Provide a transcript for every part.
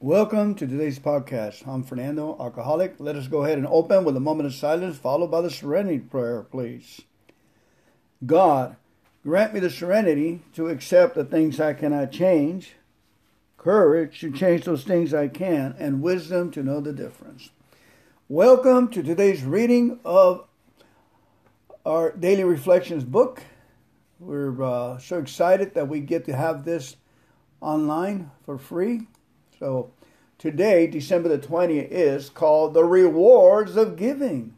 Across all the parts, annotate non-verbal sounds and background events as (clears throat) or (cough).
Welcome to today's podcast. I'm Fernando, alcoholic. Let us go ahead and open with a moment of silence, followed by the serenity prayer, please. God, grant me the serenity to accept the things I cannot change, courage to change those things I can, and wisdom to know the difference. Welcome to today's reading of our Daily Reflections book. We're uh, so excited that we get to have this online for free. So today, December the 20th, is called The Rewards of Giving.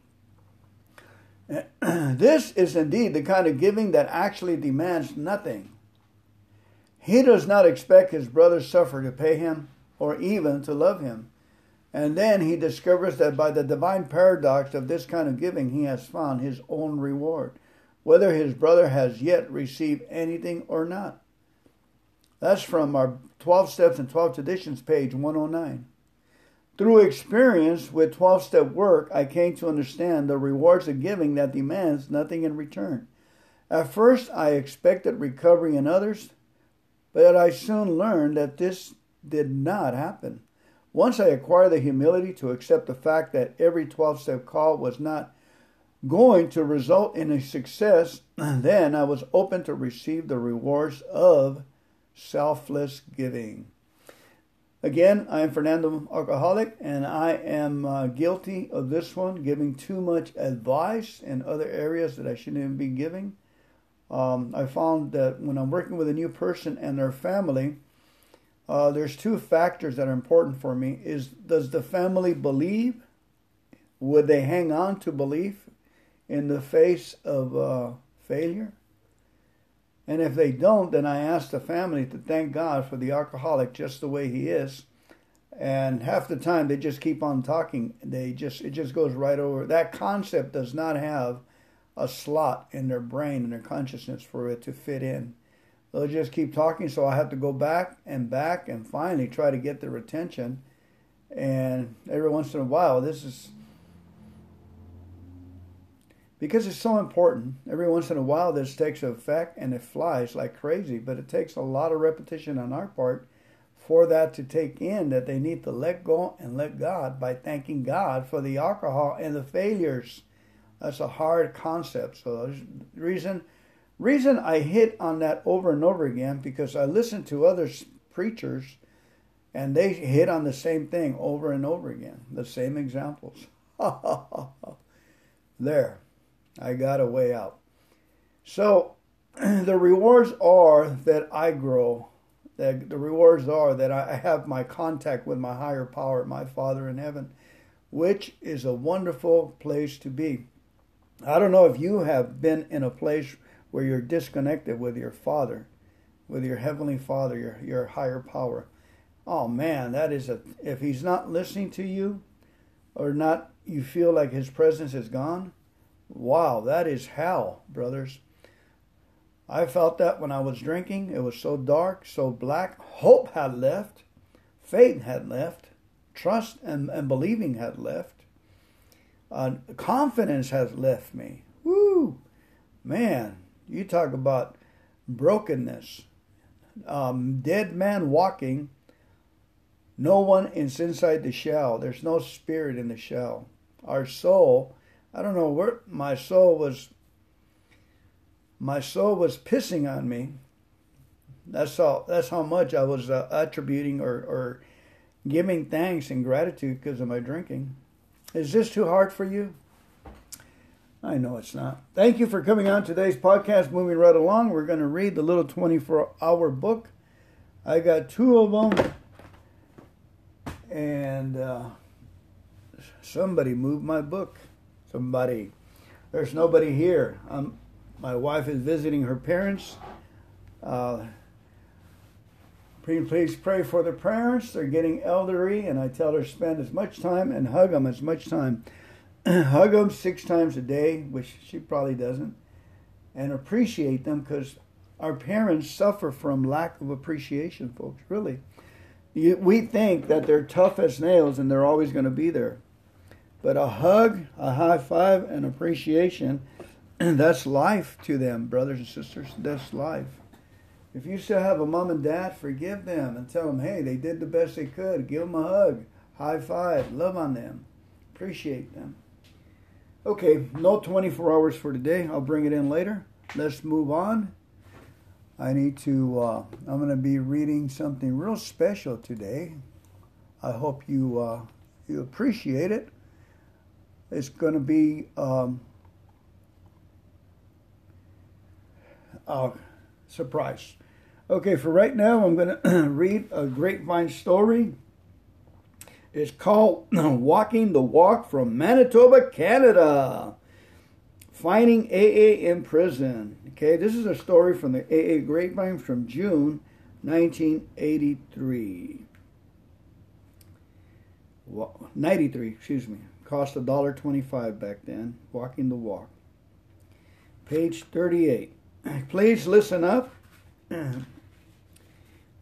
(clears throat) this is indeed the kind of giving that actually demands nothing. He does not expect his brother suffer to pay him or even to love him. And then he discovers that by the divine paradox of this kind of giving, he has found his own reward, whether his brother has yet received anything or not. That's from our 12 Steps and 12 Traditions, page 109. Through experience with 12 step work, I came to understand the rewards of giving that demands nothing in return. At first, I expected recovery in others, but I soon learned that this did not happen. Once I acquired the humility to accept the fact that every 12 step call was not going to result in a success, (clears throat) then I was open to receive the rewards of selfless giving. Again, I am Fernando Alcoholic, and I am uh, guilty of this one, giving too much advice in other areas that I shouldn't even be giving. Um, I found that when I'm working with a new person and their family, uh, there's two factors that are important for me: is does the family believe? Would they hang on to belief in the face of uh, failure? And if they don't, then I ask the family to thank God for the alcoholic just the way he is. And half the time they just keep on talking. They just it just goes right over. That concept does not have a slot in their brain and their consciousness for it to fit in. They'll just keep talking, so I have to go back and back and finally try to get their attention. And every once in a while, this is because it's so important. Every once in a while, this takes effect and it flies like crazy, but it takes a lot of repetition on our part for that to take in that they need to let go and let God by thanking God for the alcohol and the failures. That's a hard concept. So reason reason I hit on that over and over again because I listen to other preachers and they hit on the same thing over and over again, the same examples. (laughs) there. I got a way out. So (clears throat) the rewards are that I grow. That the rewards are that I have my contact with my higher power, my Father in heaven, which is a wonderful place to be. I don't know if you have been in a place where you're disconnected with your Father, with your Heavenly Father, your, your higher power. Oh man, that is a, if He's not listening to you or not, you feel like His presence is gone, Wow, that is hell, brothers. I felt that when I was drinking. It was so dark, so black. Hope had left. Faith had left. Trust and, and believing had left. Uh, confidence has left me. Woo! Man, you talk about brokenness. Um, dead man walking. No one is inside the shell. There's no spirit in the shell. Our soul I don't know where my soul was. My soul was pissing on me. That's how. That's how much I was uh, attributing or, or giving thanks and gratitude because of my drinking. Is this too hard for you? I know it's not. Thank you for coming on today's podcast. Moving right along, we're going to read the little 24 hour book. I got two of them, and uh, somebody moved my book somebody. There's nobody here. Um, my wife is visiting her parents. Uh, please pray for the parents. They're getting elderly, and I tell her spend as much time and hug them as much time. (clears throat) hug them six times a day, which she probably doesn't, and appreciate them because our parents suffer from lack of appreciation, folks. Really, we think that they're tough as nails and they're always going to be there. But a hug, a high five, and appreciation, (clears throat) that's life to them, brothers and sisters. That's life. If you still have a mom and dad, forgive them and tell them, hey, they did the best they could. Give them a hug, high five, love on them, appreciate them. Okay, no 24 hours for today. I'll bring it in later. Let's move on. I need to, uh, I'm going to be reading something real special today. I hope you, uh, you appreciate it. It's going to be um, a surprise. Okay, for right now, I'm going to (clears throat) read a grapevine story. It's called (clears throat) Walking the Walk from Manitoba, Canada. Finding AA in Prison. Okay, this is a story from the AA Grapevine from June 1983. Well, 93, excuse me. Cost $1.25 back then. Walking the Walk. Page 38. (clears throat) Please listen up. (clears throat)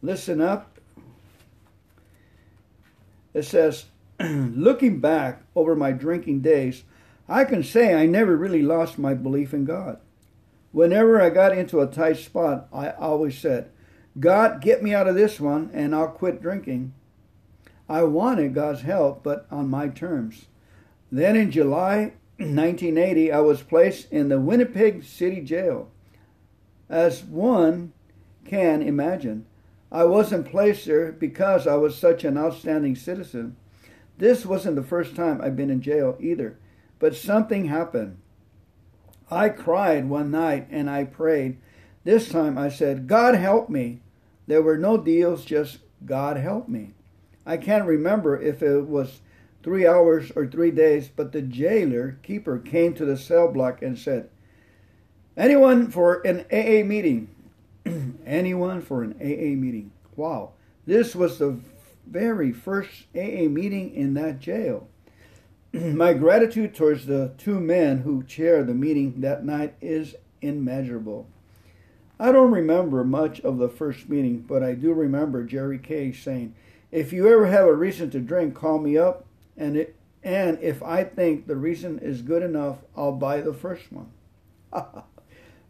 listen up. It says, (clears throat) looking back over my drinking days, I can say I never really lost my belief in God. Whenever I got into a tight spot, I always said, God, get me out of this one and I'll quit drinking. I wanted God's help, but on my terms. Then in July 1980, I was placed in the Winnipeg City Jail. As one can imagine, I wasn't placed there because I was such an outstanding citizen. This wasn't the first time I'd been in jail either, but something happened. I cried one night and I prayed. This time I said, God help me. There were no deals, just God help me. I can't remember if it was three hours or three days, but the jailer keeper came to the cell block and said, Anyone for an AA meeting? (clears throat) Anyone for an AA meeting? Wow. This was the very first AA meeting in that jail. (clears throat) My gratitude towards the two men who chaired the meeting that night is immeasurable. I don't remember much of the first meeting, but I do remember Jerry K. saying, If you ever have a reason to drink, call me up and it and if I think the reason is good enough, I'll buy the first one. (laughs)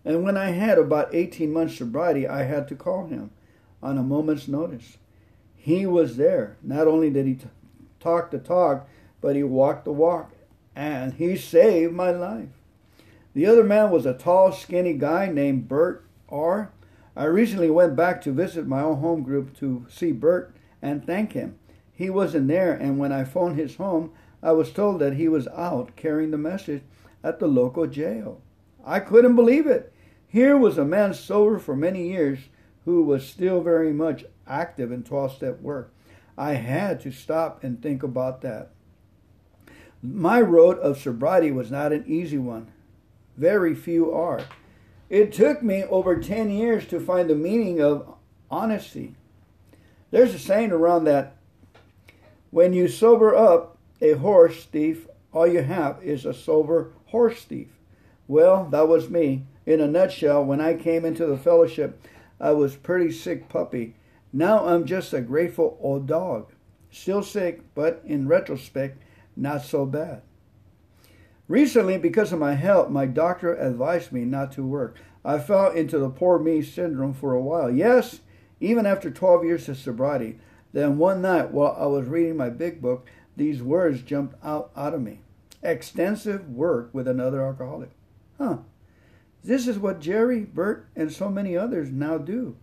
and when I had about 18 months sobriety, I had to call him on a moment's notice. He was there. Not only did he t- talk the talk, but he walked the walk, and he saved my life. The other man was a tall, skinny guy named Bert R. I recently went back to visit my own home group to see Bert and thank him. He wasn't there, and when I phoned his home, I was told that he was out carrying the message at the local jail. I couldn't believe it. Here was a man sober for many years who was still very much active in 12 step work. I had to stop and think about that. My road of sobriety was not an easy one. Very few are. It took me over 10 years to find the meaning of honesty. There's a saying around that when you sober up a horse thief, all you have is a sober horse thief. Well, that was me. In a nutshell, when I came into the fellowship, I was pretty sick puppy. Now I'm just a grateful old dog. Still sick, but in retrospect, not so bad. Recently, because of my health, my doctor advised me not to work. I fell into the poor me syndrome for a while. Yes, even after 12 years of sobriety, then one night while I was reading my big book, these words jumped out, out of me. Extensive work with another alcoholic. Huh. This is what Jerry, Bert, and so many others now do.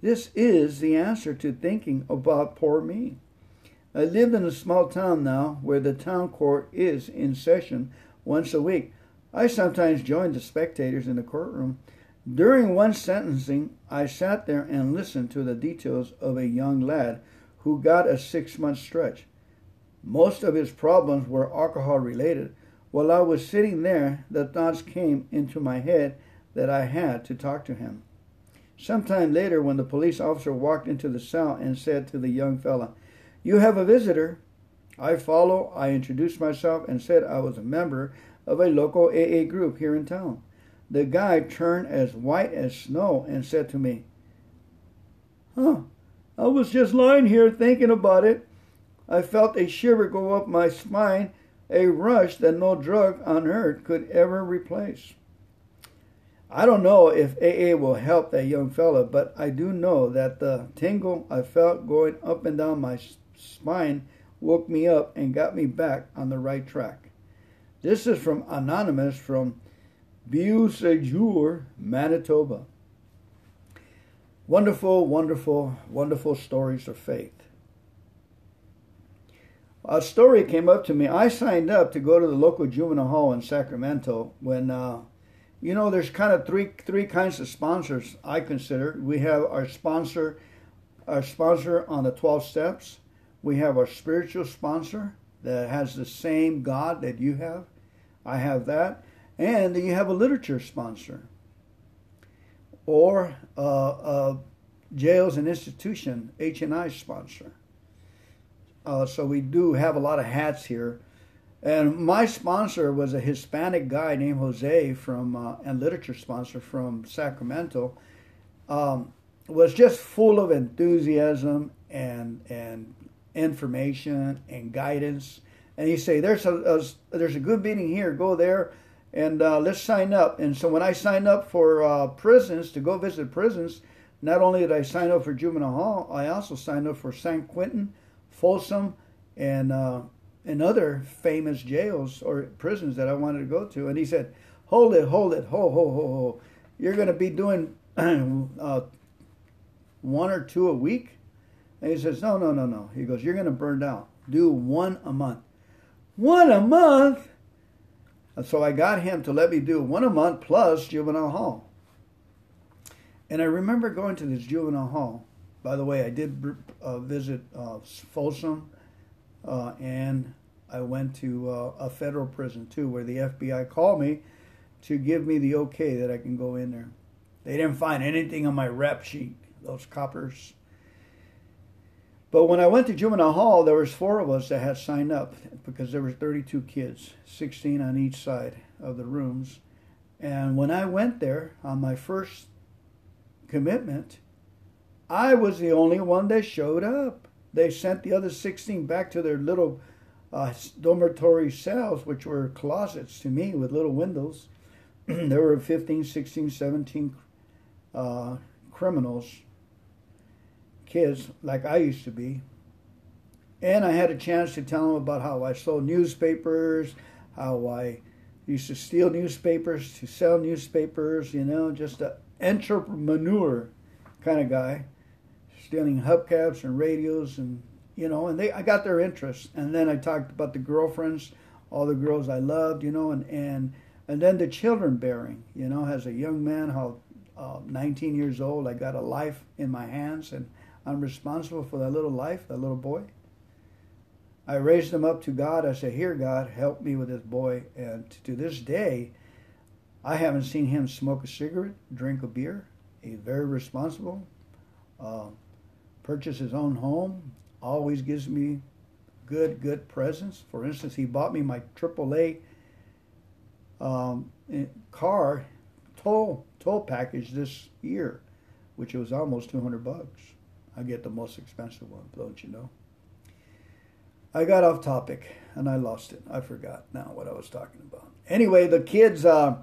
This is the answer to thinking about poor me. I live in a small town now where the town court is in session once a week. I sometimes join the spectators in the courtroom. During one sentencing, I sat there and listened to the details of a young lad who got a six month stretch. Most of his problems were alcohol related. While I was sitting there, the thoughts came into my head that I had to talk to him. Sometime later, when the police officer walked into the cell and said to the young fellow, You have a visitor. I follow. I introduced myself and said I was a member of a local AA group here in town. The guy turned as white as snow and said to me, Huh, I was just lying here thinking about it. I felt a shiver go up my spine, a rush that no drug on earth could ever replace. I don't know if AA will help that young fella, but I do know that the tingle I felt going up and down my spine woke me up and got me back on the right track. This is from Anonymous from Beausejour, Manitoba. Wonderful, wonderful, wonderful stories of faith. A story came up to me. I signed up to go to the local juvenile hall in Sacramento when uh, you know, there's kind of three three kinds of sponsors I consider. We have our sponsor, our sponsor on the twelve steps. We have our spiritual sponsor that has the same God that you have. I have that, and then you have a literature sponsor, or jails and institution H and I sponsor. Uh, so we do have a lot of hats here and my sponsor was a Hispanic guy named Jose from, uh, and literature sponsor from Sacramento. Um, was just full of enthusiasm and and information and guidance. And he say, "There's a, a there's a good meeting here. Go there, and uh, let's sign up." And so when I signed up for uh, prisons to go visit prisons, not only did I sign up for juvenile hall, I also signed up for San Quentin, Folsom, and uh, in other famous jails or prisons that I wanted to go to. And he said, Hold it, hold it, ho, ho, ho, ho. You're going to be doing (clears throat) uh, one or two a week? And he says, No, no, no, no. He goes, You're going to burn out. Do one a month. One a month? So I got him to let me do one a month plus juvenile hall. And I remember going to this juvenile hall. By the way, I did uh, visit uh, Folsom uh, and I went to uh, a federal prison too, where the FBI called me to give me the okay that I can go in there. They didn't find anything on my rep sheet, those coppers. But when I went to juvenile hall, there was four of us that had signed up because there were 32 kids, 16 on each side of the rooms. And when I went there on my first commitment, I was the only one that showed up they sent the other 16 back to their little uh, dormitory cells, which were closets to me with little windows. (clears throat) there were 15, 16, 17 uh, criminals, kids like I used to be. And I had a chance to tell them about how I sold newspapers, how I used to steal newspapers to sell newspapers, you know, just an entrepreneur kind of guy stealing hubcaps and radios and you know and they I got their interest and then I talked about the girlfriends all the girls I loved you know and and and then the children bearing you know as a young man how uh, 19 years old I got a life in my hands and I'm responsible for that little life that little boy I raised him up to God I said here God help me with this boy and to this day I haven't seen him smoke a cigarette drink a beer he's very responsible uh, purchase his own home, always gives me good, good presents. For instance, he bought me my AAA um, eh, car toll toll package this year, which was almost 200 bucks. I get the most expensive one, don't you know? I got off topic and I lost it. I forgot now what I was talking about. Anyway, the kids. Uh,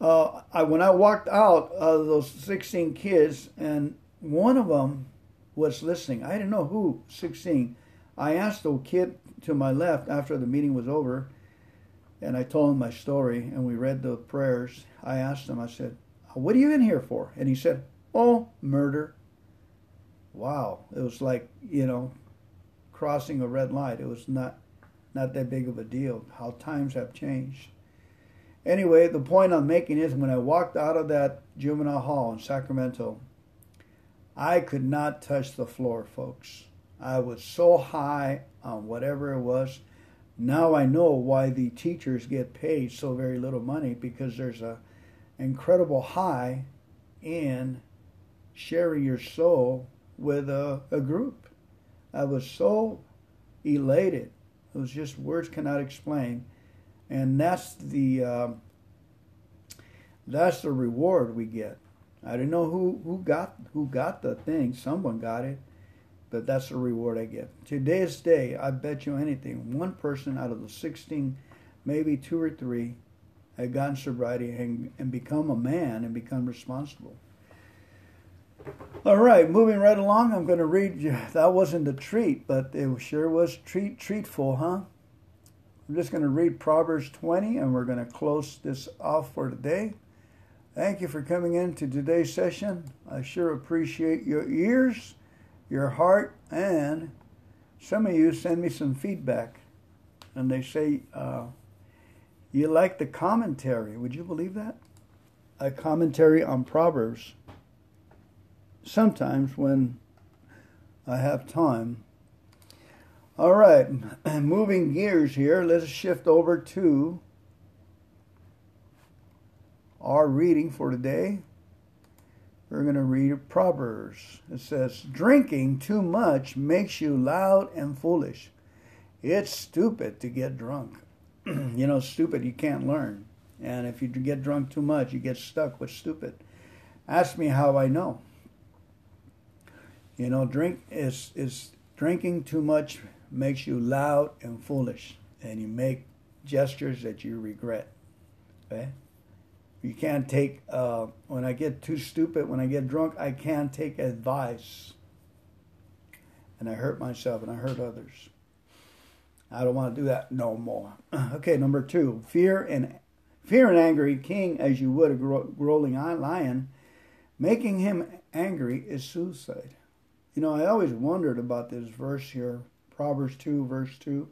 uh, I, when I walked out of those 16 kids, and one of them was listening. I didn't know who, 16. I asked the kid to my left after the meeting was over, and I told him my story, and we read the prayers. I asked him, I said, What are you in here for? And he said, Oh, murder. Wow. It was like, you know, crossing a red light. It was not not that big of a deal. How times have changed. Anyway, the point I'm making is when I walked out of that juvenile hall in Sacramento, I could not touch the floor, folks. I was so high on whatever it was. Now I know why the teachers get paid so very little money because there's a incredible high in sharing your soul with a, a group. I was so elated. It was just words cannot explain, and that's the uh, that's the reward we get. I didn't know who, who got who got the thing. Someone got it, but that's the reward I get. To this day, I bet you anything, one person out of the sixteen, maybe two or three, had gotten sobriety and, and become a man and become responsible. All right, moving right along, I'm going to read. you. That wasn't a treat, but it sure was treat treatful, huh? I'm just going to read Proverbs 20, and we're going to close this off for today. Thank you for coming in to today's session. I sure appreciate your ears, your heart, and some of you send me some feedback, and they say uh, you like the commentary. Would you believe that? A commentary on Proverbs sometimes when I have time. All right, (clears throat) moving gears here, let's shift over to our reading for today. We're going to read Proverbs. It says, Drinking too much makes you loud and foolish. It's stupid to get drunk. (clears throat) you know, stupid, you can't learn. And if you get drunk too much, you get stuck with stupid. Ask me how I know. You know, drink is is drinking too much makes you loud and foolish, and you make gestures that you regret. Okay, you can't take. Uh, when I get too stupid, when I get drunk, I can't take advice, and I hurt myself and I hurt others. I don't want to do that no more. (clears throat) okay, number two, fear and fear and angry king as you would a growling lion, making him angry is suicide. You know, I always wondered about this verse here, Proverbs 2, verse 2.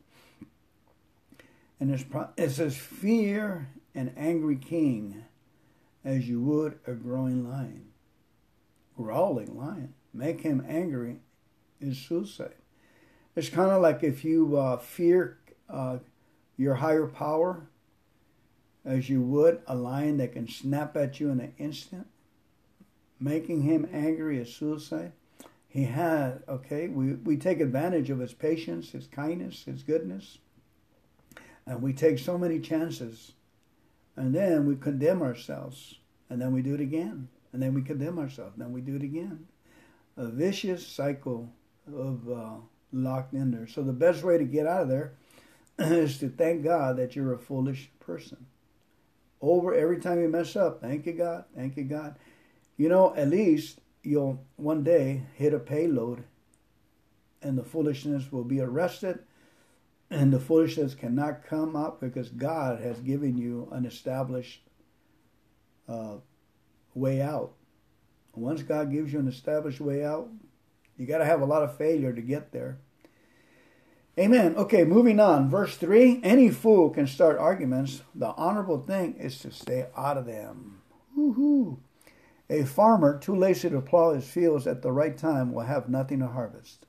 And it says, Fear an angry king as you would a growing lion. Growling lion. Make him angry is suicide. It's kind of like if you uh, fear uh, your higher power as you would a lion that can snap at you in an instant. Making him angry is suicide he had, okay, we, we take advantage of his patience, his kindness, his goodness, and we take so many chances. And then we condemn ourselves, and then we do it again, and then we condemn ourselves, and then we do it again. A vicious cycle of uh, locked in there. So the best way to get out of there (clears throat) is to thank God that you're a foolish person. Over every time you mess up, thank you, God, thank you, God. You know, at least you'll one day hit a payload and the foolishness will be arrested and the foolishness cannot come up because God has given you an established uh, way out. Once God gives you an established way out, you got to have a lot of failure to get there. Amen. Okay, moving on. Verse 3 Any fool can start arguments. The honorable thing is to stay out of them. Woohoo. A farmer too lazy to plow his fields at the right time will have nothing to harvest.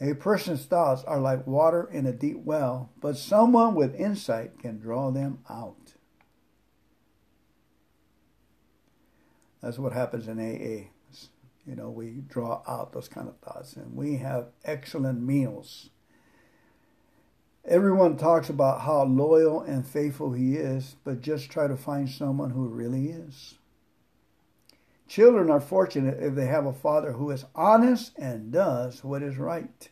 A person's thoughts are like water in a deep well, but someone with insight can draw them out. That's what happens in AA. You know, we draw out those kind of thoughts, and we have excellent meals Everyone talks about how loyal and faithful he is, but just try to find someone who really is. Children are fortunate if they have a father who is honest and does what is right.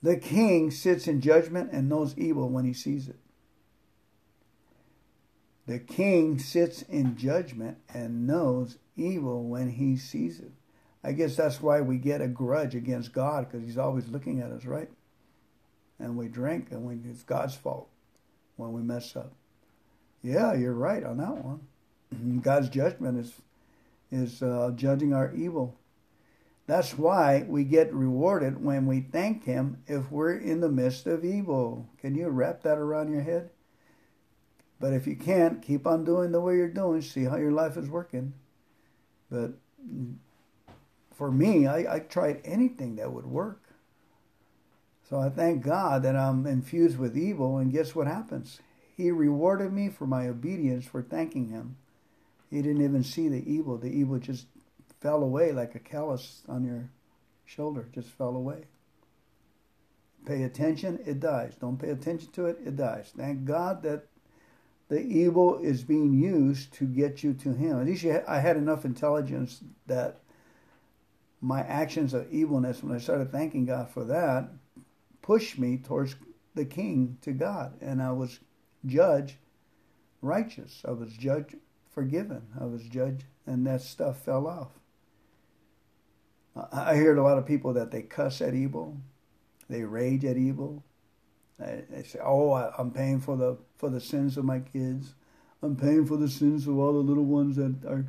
The king sits in judgment and knows evil when he sees it. The king sits in judgment and knows evil when he sees it. I guess that's why we get a grudge against God because He's always looking at us, right? And we drink, and we, it's God's fault when we mess up. Yeah, you're right on that one. (clears throat) God's judgment is is uh, judging our evil. That's why we get rewarded when we thank Him if we're in the midst of evil. Can you wrap that around your head? But if you can't, keep on doing the way you're doing. See how your life is working. But for me, I, I tried anything that would work. So I thank God that I'm infused with evil, and guess what happens? He rewarded me for my obedience for thanking Him. He didn't even see the evil. The evil just fell away like a callus on your shoulder, just fell away. Pay attention, it dies. Don't pay attention to it, it dies. Thank God that the evil is being used to get you to Him. At least I had enough intelligence that my actions of evilness, when I started thanking God for that, pushed me towards the king to God, and I was judged righteous. I was judged forgiven. I was judged, and that stuff fell off. I hear a lot of people that they cuss at evil, they rage at evil. They say, "Oh, I'm paying for the for the sins of my kids. I'm paying for the sins of all the little ones that are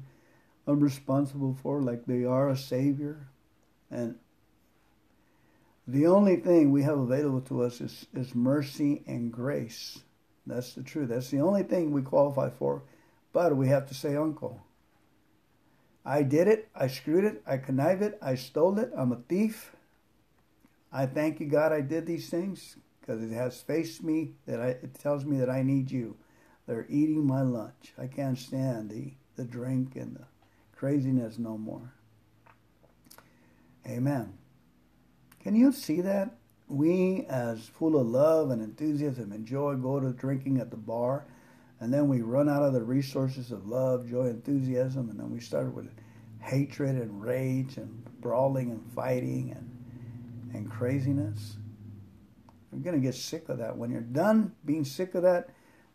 I'm responsible for, like they are a savior." And the only thing we have available to us is, is mercy and grace. That's the truth. That's the only thing we qualify for. But we have to say, Uncle. I did it. I screwed it. I connived it. I stole it. I'm a thief. I thank you, God, I did these things because it has faced me that I, it tells me that I need you. They're eating my lunch. I can't stand the, the drink and the craziness no more. Amen. Can you see that? We, as full of love and enthusiasm and joy, go to drinking at the bar, and then we run out of the resources of love, joy, enthusiasm, and then we start with hatred and rage and brawling and fighting and, and craziness. You're going to get sick of that. When you're done being sick of that,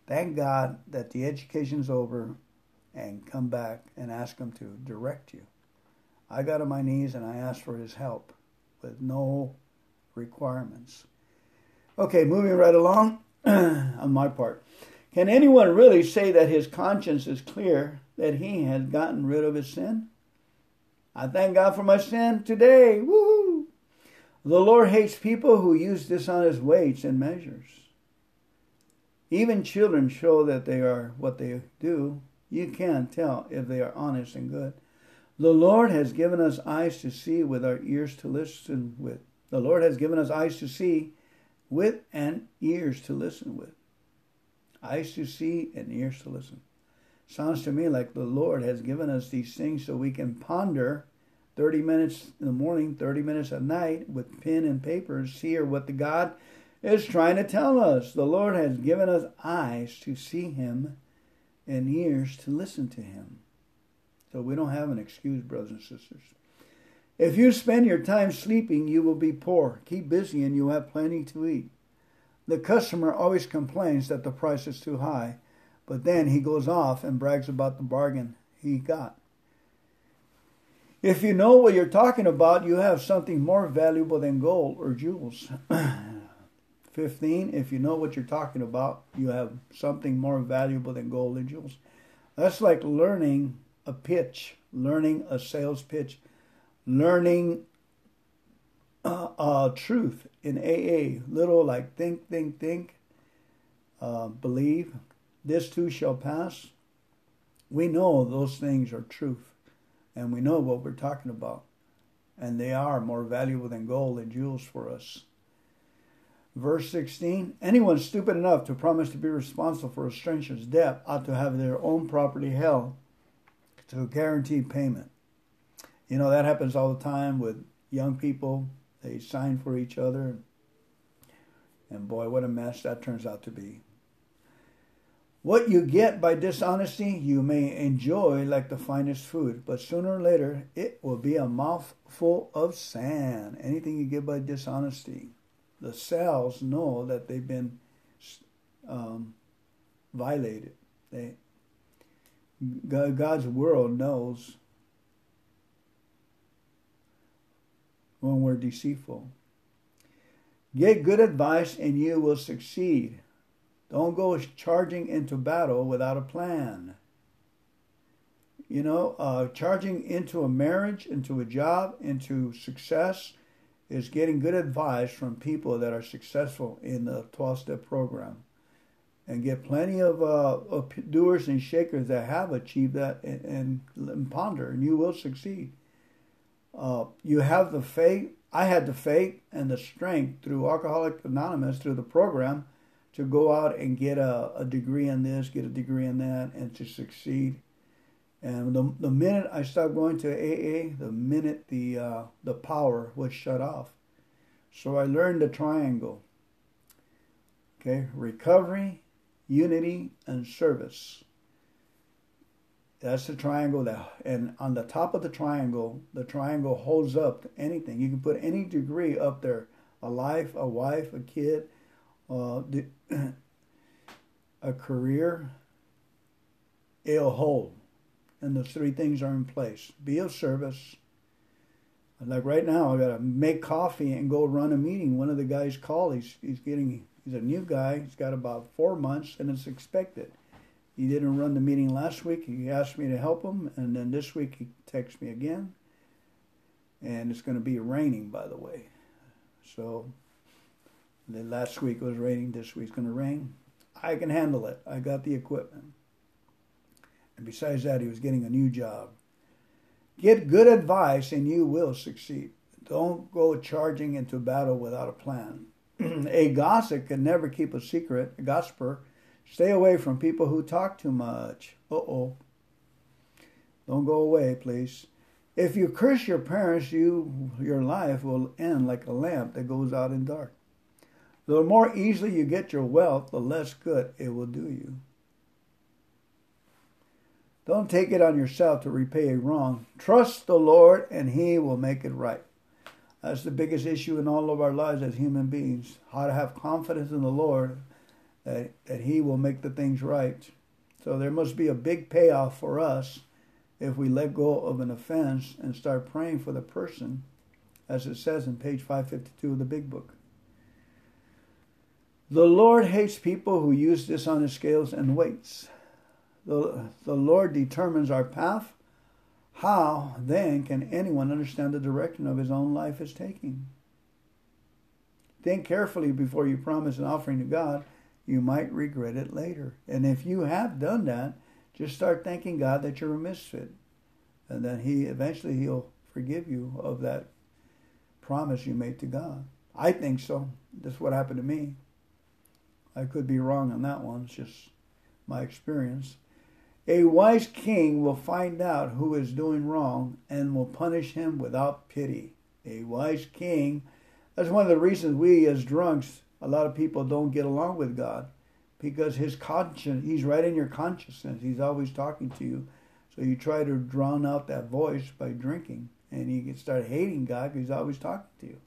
thank God that the education's over and come back and ask Him to direct you. I got on my knees and I asked for His help with no requirements. Okay, moving right along (clears throat) on my part. Can anyone really say that his conscience is clear, that he has gotten rid of his sin? I thank God for my sin today. Woo! The Lord hates people who use dishonest weights and measures. Even children show that they are what they do. You can tell if they are honest and good. The Lord has given us eyes to see with our ears to listen with. The Lord has given us eyes to see with and ears to listen with. Eyes to see and ears to listen. Sounds to me like the Lord has given us these things so we can ponder 30 minutes in the morning, 30 minutes at night with pen and paper and see what the God is trying to tell us. The Lord has given us eyes to see Him and ears to listen to Him. So we don't have an excuse, brothers and sisters. If you spend your time sleeping, you will be poor. Keep busy and you'll have plenty to eat. The customer always complains that the price is too high, but then he goes off and brags about the bargain he got. If you know what you're talking about, you have something more valuable than gold or jewels. (clears throat) 15. If you know what you're talking about, you have something more valuable than gold and jewels. That's like learning a pitch, learning a sales pitch, learning uh, uh, truth in AA. Little like think, think, think, uh, believe. This too shall pass. We know those things are truth, and we know what we're talking about, and they are more valuable than gold and jewels for us. Verse 16 Anyone stupid enough to promise to be responsible for a stranger's debt ought to have their own property held to guarantee payment. You know, that happens all the time with young people. They sign for each other. And boy, what a mess that turns out to be. What you get by dishonesty, you may enjoy like the finest food, but sooner or later it will be a mouthful of sand. Anything you get by dishonesty, the cells know that they've been um, violated. They God's world knows when we're deceitful. Get good advice and you will succeed. Don't go charging into battle without a plan. You know, uh, charging into a marriage, into a job, into success is getting good advice from people that are successful in the 12 step program and get plenty of, uh, of doers and shakers that have achieved that and, and, and ponder, and you will succeed. Uh, you have the faith. I had the faith and the strength through Alcoholic Anonymous, through the program, to go out and get a, a degree in this, get a degree in that, and to succeed. And the, the minute I stopped going to AA, the minute the uh, the power was shut off. So I learned the triangle. Okay, recovery, unity, and service. That's the triangle that, and on the top of the triangle, the triangle holds up anything. You can put any degree up there a life, a wife, a kid, uh, (clears throat) a career, it'll hold. And those three things are in place. Be of service. Like right now, I got to make coffee and go run a meeting. One of the guys called. He's he's getting he's a new guy. He's got about four months, and it's expected. He didn't run the meeting last week. He asked me to help him, and then this week he texts me again. And it's going to be raining, by the way. So, the last week was raining. This week's going to rain. I can handle it. I got the equipment. And besides that, he was getting a new job. Get good advice and you will succeed. Don't go charging into battle without a plan. (clears throat) a gossip can never keep a secret. A gossiper, stay away from people who talk too much. Uh oh. Don't go away, please. If you curse your parents, you your life will end like a lamp that goes out in dark. The more easily you get your wealth, the less good it will do you. Don't take it on yourself to repay a wrong. Trust the Lord and He will make it right. That's the biggest issue in all of our lives as human beings. How to have confidence in the Lord that, that He will make the things right. So there must be a big payoff for us if we let go of an offense and start praying for the person, as it says in page 552 of the big book. The Lord hates people who use dishonest scales and weights. The, the Lord determines our path. How then can anyone understand the direction of his own life is taking? Think carefully before you promise an offering to God. You might regret it later. And if you have done that, just start thanking God that you're a misfit. And then he eventually he'll forgive you of that promise you made to God. I think so. That's what happened to me. I could be wrong on that one. It's just my experience. A wise king will find out who is doing wrong and will punish him without pity. A wise king, that's one of the reasons we as drunks, a lot of people don't get along with God because his conscience, he's right in your consciousness. He's always talking to you. So you try to drown out that voice by drinking and you can start hating God because he's always talking to you.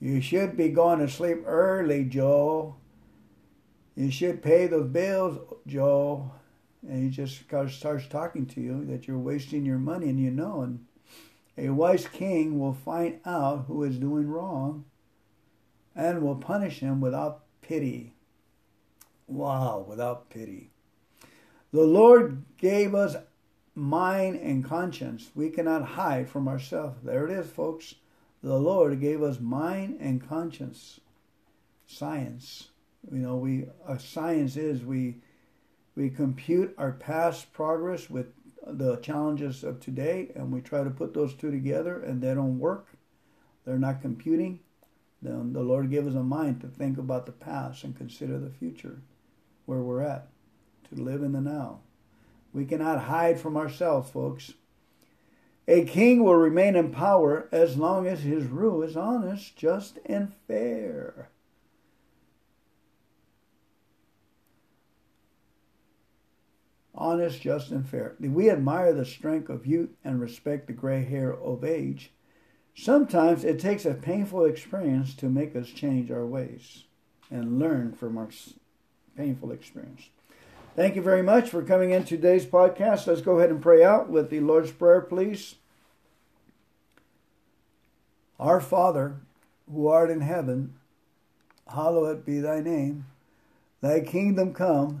You should be going to sleep early, Joe. You should pay those bills, Joe. And he just starts talking to you that you're wasting your money and you know. And a wise king will find out who is doing wrong and will punish him without pity. Wow, without pity. The Lord gave us mind and conscience. We cannot hide from ourselves. There it is, folks. The Lord gave us mind and conscience. Science. You know, we our science is we we compute our past progress with the challenges of today, and we try to put those two together, and they don't work. They're not computing. Then the Lord gave us a mind to think about the past and consider the future, where we're at, to live in the now. We cannot hide from ourselves, folks. A king will remain in power as long as his rule is honest, just, and fair. Honest, just, and fair. We admire the strength of youth and respect the gray hair of age. Sometimes it takes a painful experience to make us change our ways and learn from our painful experience. Thank you very much for coming in today's podcast. Let's go ahead and pray out with the Lord's Prayer, please. Our Father, who art in heaven, hallowed be thy name. Thy kingdom come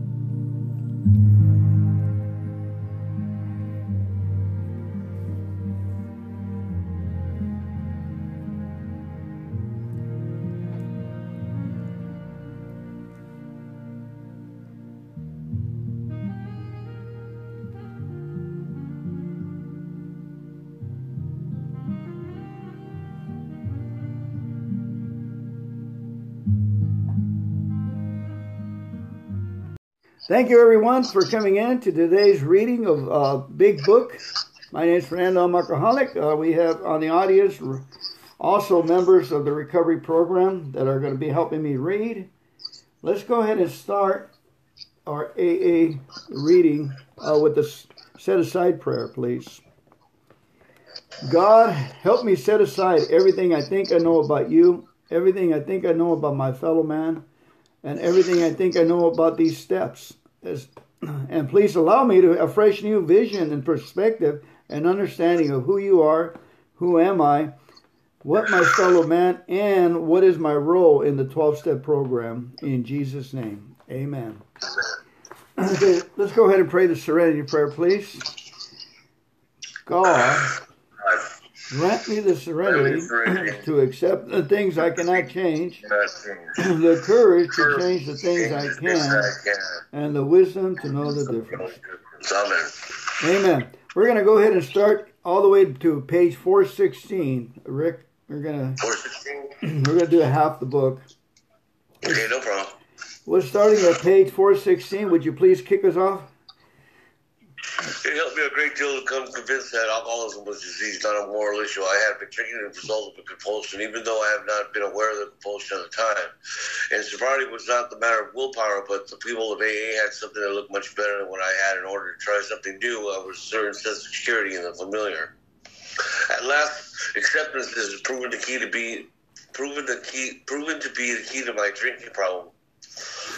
Thank you, everyone, for coming in to today's reading of uh, Big Book. My name is Fernando Alcoholic. Uh, we have on the audience also members of the recovery program that are going to be helping me read. Let's go ahead and start our AA reading uh, with the set aside prayer, please. God, help me set aside everything I think I know about you, everything I think I know about my fellow man, and everything I think I know about these steps. And please allow me to a fresh new vision and perspective and understanding of who you are, who am I, what my fellow man, and what is my role in the 12 step program. In Jesus' name, amen. Okay, let's go ahead and pray the serenity prayer, please. God, grant me the serenity to accept the things I cannot change, (clears throat) the courage to change the things I can, and the wisdom to know the difference. Amen. We're going to go ahead and start all the way to page 416. Rick, we're going to (clears throat) 416. We're going to do a half the book. Okay, no problem. We're starting at page 416. Would you please kick us off? It helped me a great deal to come convinced that alcoholism was a disease, not a moral issue. I had been drinking as a result of a compulsion, even though I have not been aware of the compulsion at the time. And sobriety was not the matter of willpower, but the people of AA had something that looked much better than what I had. In order to try something new, I was a certain sense of security in the familiar. At last, acceptance is proven the key to be proven the key proven to be the key to my drinking problem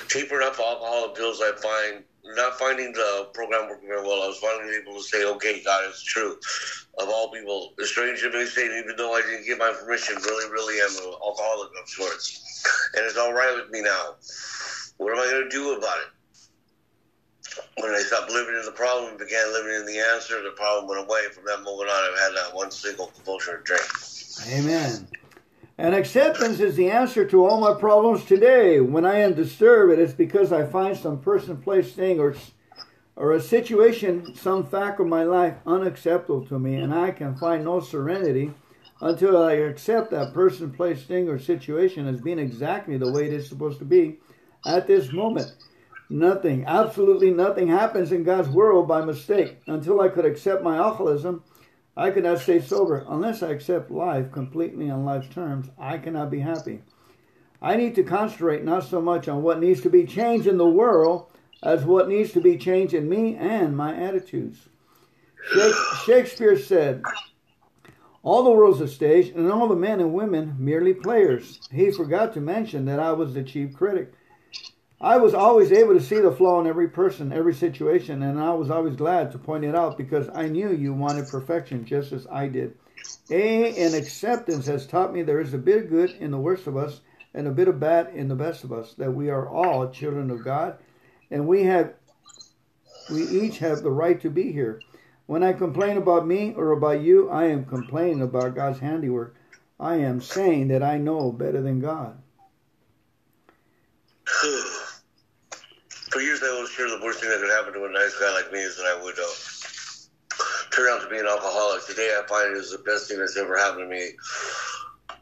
tapering up alcohol pills, I find not finding the program working very well. I was finally able to say, okay, God, it's true. Of all people, the stranger me saying, even though I didn't get my permission, really, really am an alcoholic of sorts. And it's all right with me now. What am I going to do about it? When I stopped living in the problem began living in the answer, the problem went away. From that moment on, I've had not one single compulsion drink. Amen. And acceptance is the answer to all my problems today. When I am disturbed, it is because I find some person, place, thing, or or a situation, some fact of my life unacceptable to me, and I can find no serenity until I accept that person, place, thing, or situation as being exactly the way it is supposed to be at this moment. Nothing, absolutely nothing happens in God's world by mistake. Until I could accept my alcoholism, I cannot stay sober unless I accept life completely on life's terms. I cannot be happy. I need to concentrate not so much on what needs to be changed in the world as what needs to be changed in me and my attitudes. Shakespeare said, All the world's a stage, and all the men and women merely players. He forgot to mention that I was the chief critic. I was always able to see the flaw in every person, every situation, and I was always glad to point it out because I knew you wanted perfection just as I did. A and acceptance has taught me there is a bit of good in the worst of us and a bit of bad in the best of us, that we are all children of God, and we have we each have the right to be here. When I complain about me or about you, I am complaining about God's handiwork. I am saying that I know better than God. For years, I was sure the worst thing that could happen to a nice guy like me is that I would uh, turn out to be an alcoholic. Today, I find it is the best thing that's ever happened to me.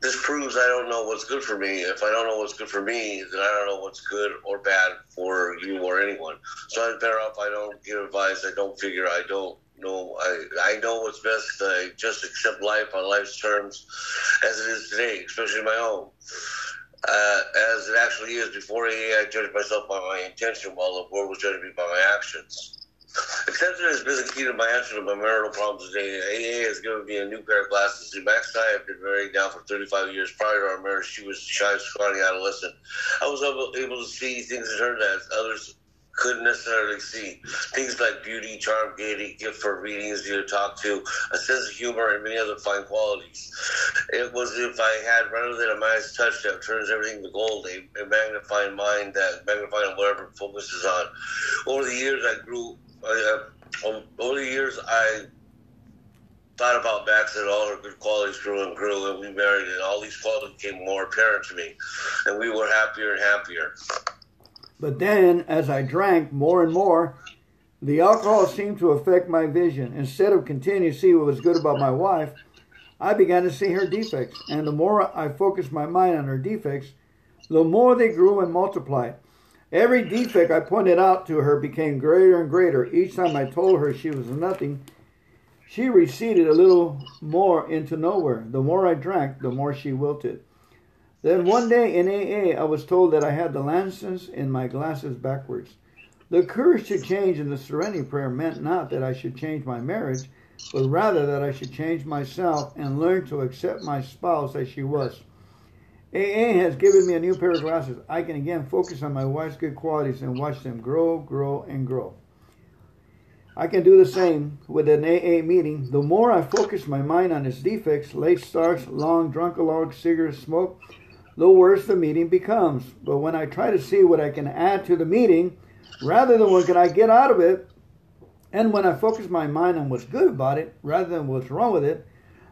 This proves I don't know what's good for me. If I don't know what's good for me, then I don't know what's good or bad for you or anyone. So I'm better off I don't give advice. I don't figure. I don't know. I, I know what's best. I just accept life on life's terms as it is today, especially my own uh, as it actually is. Before I judged myself by my intention, while the world was judging me by my actions. Acceptance has been the key to my answer to my marital problems today. AA has given me a new pair of glasses. See, Max and I have been married now for 35 years. Prior to our marriage, she was a shy, scrawny adolescent. I was able to see things in her that others couldn't necessarily see. Things like beauty, charm, gaiety, gift for reading, easy to talk to, a sense of humor, and many other fine qualities. It was if I had, rather than a mind's touch that turns everything to gold, a, a magnifying mind that magnifying whatever focuses on. Over the years, I grew. Uh, over the years, I thought about Max and all her good qualities grew and grew, and we married, and all these qualities became more apparent to me, and we were happier and happier. But then, as I drank more and more, the alcohol seemed to affect my vision. Instead of continuing to see what was good about my wife, I began to see her defects. And the more I focused my mind on her defects, the more they grew and multiplied. Every defect I pointed out to her became greater and greater. Each time I told her she was nothing, she receded a little more into nowhere. The more I drank, the more she wilted. Then one day in AA, I was told that I had the lenses in my glasses backwards. The courage to change in the serenity prayer meant not that I should change my marriage, but rather that I should change myself and learn to accept my spouse as she was. AA has given me a new pair of glasses. I can again focus on my wife's good qualities and watch them grow, grow, and grow. I can do the same with an AA meeting. The more I focus my mind on its defects, late starts, long drunkalog, cigarette smoke, the worse the meeting becomes. But when I try to see what I can add to the meeting, rather than what can I get out of it, and when I focus my mind on what's good about it, rather than what's wrong with it,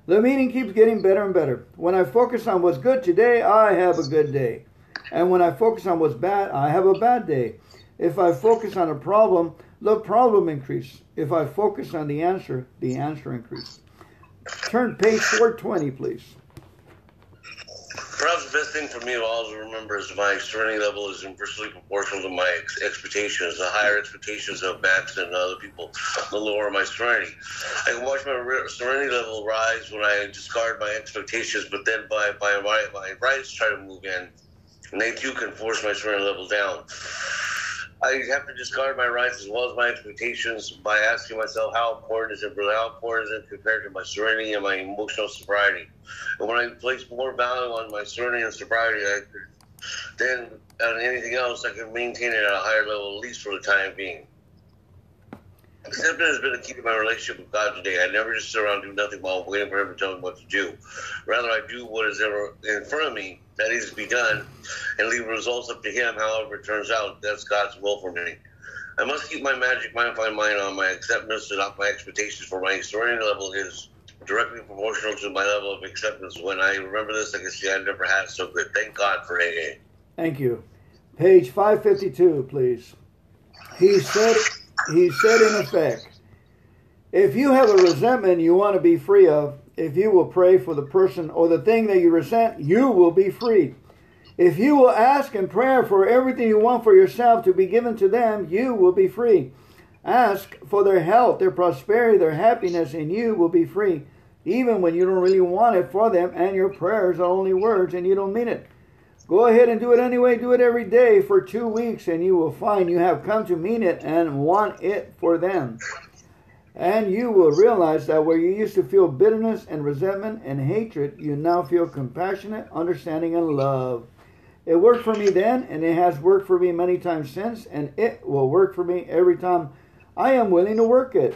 the meeting keeps getting better and better. When I focus on what's good today, I have a good day. And when I focus on what's bad, I have a bad day. If I focus on a problem, the problem increases. If I focus on the answer, the answer increases. Turn page 420, please. Perhaps the best thing for me to always remember is my serenity level is inversely proportional to my ex- expectations. The higher expectations of Max and other people, the lower my serenity. I can watch my serenity level rise when I discard my expectations, but then by by my, my rights try to move in, and they too can force my serenity level down. I have to discard my rights as well as my expectations by asking myself how important is it, really? How important is it compared to my serenity and my emotional sobriety? And when I place more value on my serenity and sobriety, I then on anything else, I can maintain it at a higher level, at least for the time being. Acceptance has been the key to my relationship with God today. I never just sit around and do nothing while waiting for Him to tell me what to do. Rather, I do what is ever in front of me that needs to be done and leave the results up to Him, however it turns out. That's God's will for me. I must keep my magic mind, mindful mind on my acceptance and not my expectations for my serenity level is directly proportional to my level of acceptance. When I remember this, I can see I never had so good. Thank God for AA. Thank you. Page 552, please. He said he said in effect, if you have a resentment you want to be free of, if you will pray for the person or the thing that you resent, you will be free. If you will ask in prayer for everything you want for yourself to be given to them, you will be free. Ask for their health, their prosperity, their happiness, and you will be free, even when you don't really want it for them and your prayers are only words and you don't mean it. Go ahead and do it anyway. Do it every day for two weeks, and you will find you have come to mean it and want it for them. And you will realize that where you used to feel bitterness and resentment and hatred, you now feel compassionate, understanding, and love. It worked for me then, and it has worked for me many times since, and it will work for me every time I am willing to work it.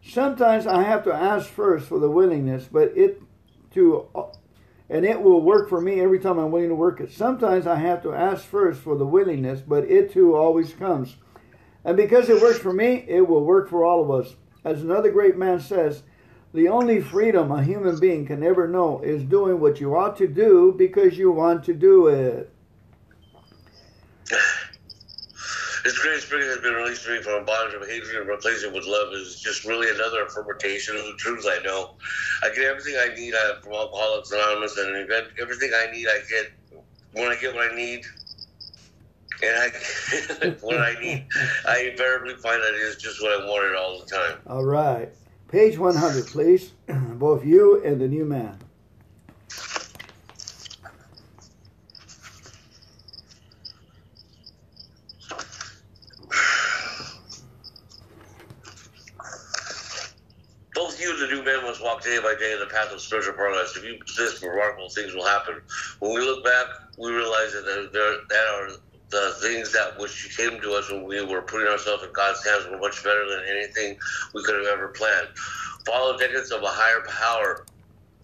Sometimes I have to ask first for the willingness, but it to and it will work for me every time I'm willing to work it. Sometimes I have to ask first for the willingness, but it too always comes. And because it works for me, it will work for all of us. As another great man says, the only freedom a human being can ever know is doing what you ought to do because you want to do it. This great spirit has been released to me from a bondage of hatred and replacing it with love is just really another affirmation of the truth I know. I get everything I need uh, from Alcoholics Anonymous, and everything I need I get when I get what I need. And I, (laughs) when I need, I invariably find that it is just what I wanted all the time. All right. Page 100, please. (clears throat) Both you and the new man. Walk day by day in the path of spiritual progress. If you persist, remarkable things will happen. When we look back, we realize that there, that are the things that which came to us when we were putting ourselves in God's hands were much better than anything we could have ever planned. Follow decades of a higher power,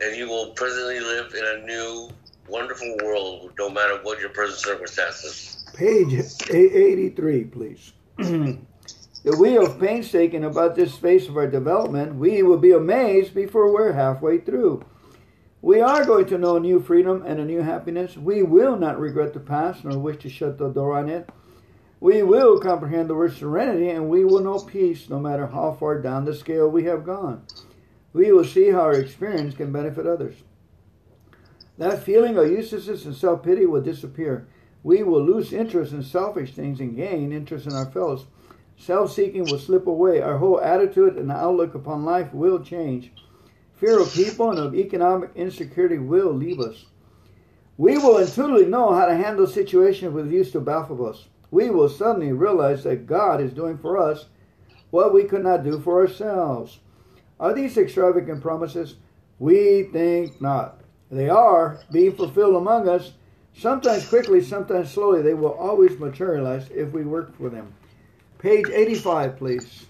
and you will presently live in a new, wonderful world, no matter what your present circumstances. Page 83, please. (clears throat) If we have painstaking about this phase of our development, we will be amazed before we're halfway through. We are going to know new freedom and a new happiness. We will not regret the past nor wish to shut the door on it. We will comprehend the word serenity and we will know peace no matter how far down the scale we have gone. We will see how our experience can benefit others. That feeling of uselessness and self pity will disappear. we will lose interest in selfish things and gain interest in our fellows. Self seeking will slip away. Our whole attitude and outlook upon life will change. Fear of people and of economic insecurity will leave us. We will intuitively know how to handle situations with used to baffle us. We will suddenly realize that God is doing for us what we could not do for ourselves. Are these extravagant promises? We think not. They are being fulfilled among us, sometimes quickly, sometimes slowly. They will always materialize if we work for them. Page 85, please.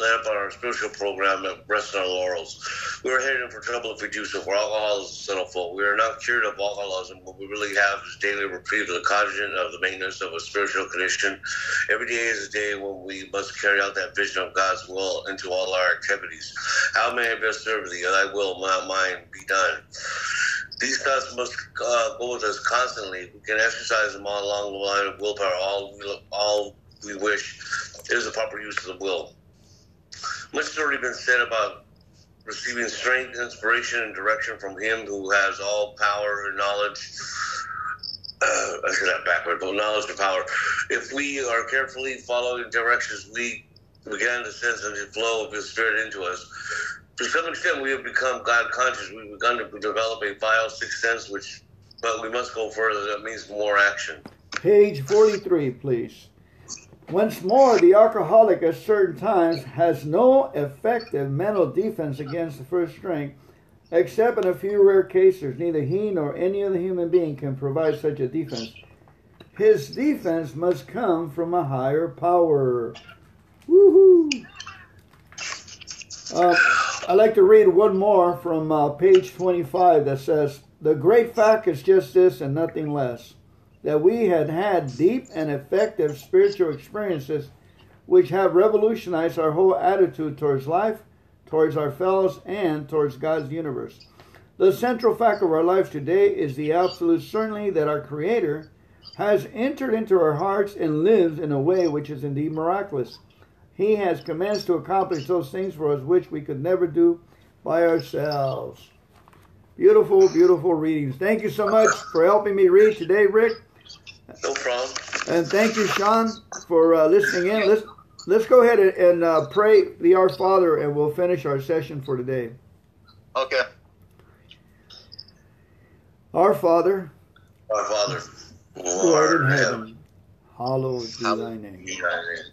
Up on our spiritual program and rest on our laurels. We are heading for trouble if we do so, for alcoholism is sinful. We are not cured of alcoholism. What we really have is daily reprieve of the cognizant of the maintenance of a spiritual condition. Every day is a day when we must carry out that vision of God's will into all our activities. How may I best serve thee? Thy will, not mine, be done. These thoughts must uh, go with us constantly. We can exercise them all along the line of willpower. All all we wish is the proper use of the will. Much has already been said about receiving strength, inspiration, and direction from Him who has all power and knowledge. Uh, (clears throat) I said that backward, but knowledge and power. If we are carefully following directions, we begin to sense the flow of His Spirit into us. To some extent, we have become God conscious. We've begun to develop a vile sixth sense, which, but we must go further. That means more action. Page 43, please. Once more, the alcoholic at certain times has no effective mental defense against the first drink, except in a few rare cases. Neither he nor any other human being can provide such a defense. His defense must come from a higher power. Woohoo! Uh, I'd like to read one more from uh, page 25 that says, The great fact is just this and nothing less that we had had deep and effective spiritual experiences which have revolutionized our whole attitude towards life, towards our fellows, and towards God's universe. The central fact of our lives today is the absolute certainty that our Creator has entered into our hearts and lives in a way which is indeed miraculous. He has commenced to accomplish those things for us which we could never do by ourselves. Beautiful, beautiful readings. Thank you so much for helping me read today, Rick. No problem. And thank you, Sean, for uh, listening in. Let's let's go ahead and, uh, pray the Our Father, and we'll finish our session for today. Okay. Our Father, Our Father, who art in heaven, hallowed be thy hallowed name. be thy name.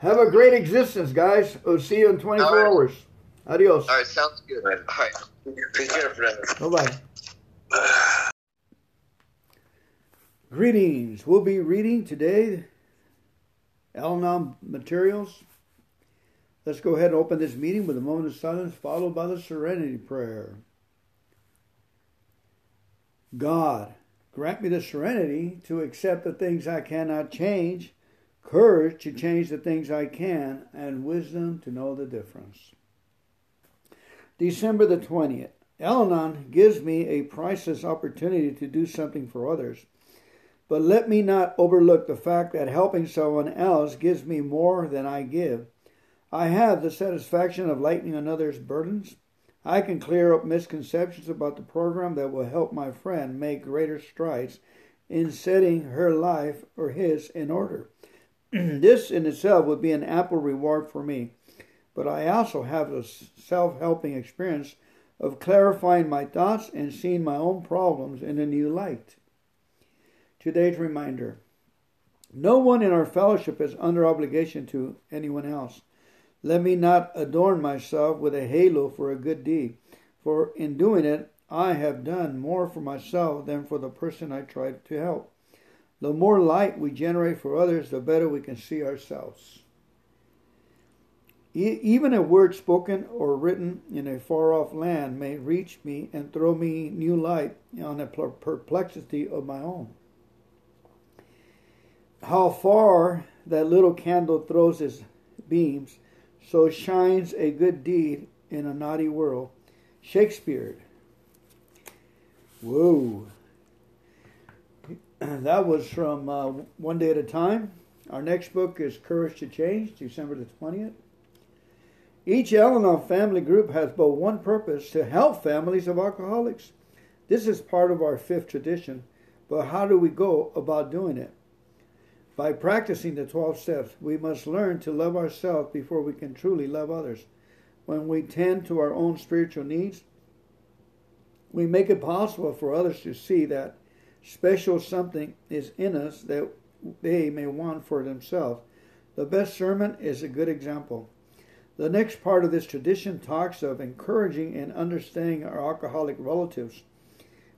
Have a great existence, guys. We'll see you in 24 All right. hours. Adios. All right, sounds good. All right. Take care now. Bye bye. Greetings. We'll be reading today Anon materials. Let's go ahead and open this meeting with a moment of silence, followed by the serenity prayer. God, grant me the serenity to accept the things I cannot change, courage to change the things I can, and wisdom to know the difference. December the 20th. Alanon gives me a priceless opportunity to do something for others. But let me not overlook the fact that helping someone else gives me more than I give. I have the satisfaction of lightening another's burdens. I can clear up misconceptions about the program that will help my friend make greater strides in setting her life or his in order. (clears throat) this in itself would be an ample reward for me. But I also have a self helping experience of clarifying my thoughts and seeing my own problems in a new light. Today's reminder No one in our fellowship is under obligation to anyone else. Let me not adorn myself with a halo for a good deed, for in doing it, I have done more for myself than for the person I tried to help. The more light we generate for others, the better we can see ourselves. Even a word spoken or written in a far off land may reach me and throw me new light on a perplexity of my own. How far that little candle throws its beams, so shines a good deed in a naughty world. Shakespeare. Whoa. (clears throat) That was from uh, One Day at a Time. Our next book is Courage to Change, December the 20th. Each Al family group has but one purpose to help families of alcoholics. This is part of our fifth tradition, but how do we go about doing it? By practicing the 12 steps, we must learn to love ourselves before we can truly love others. When we tend to our own spiritual needs, we make it possible for others to see that special something is in us that they may want for themselves. The best sermon is a good example. The next part of this tradition talks of encouraging and understanding our alcoholic relatives.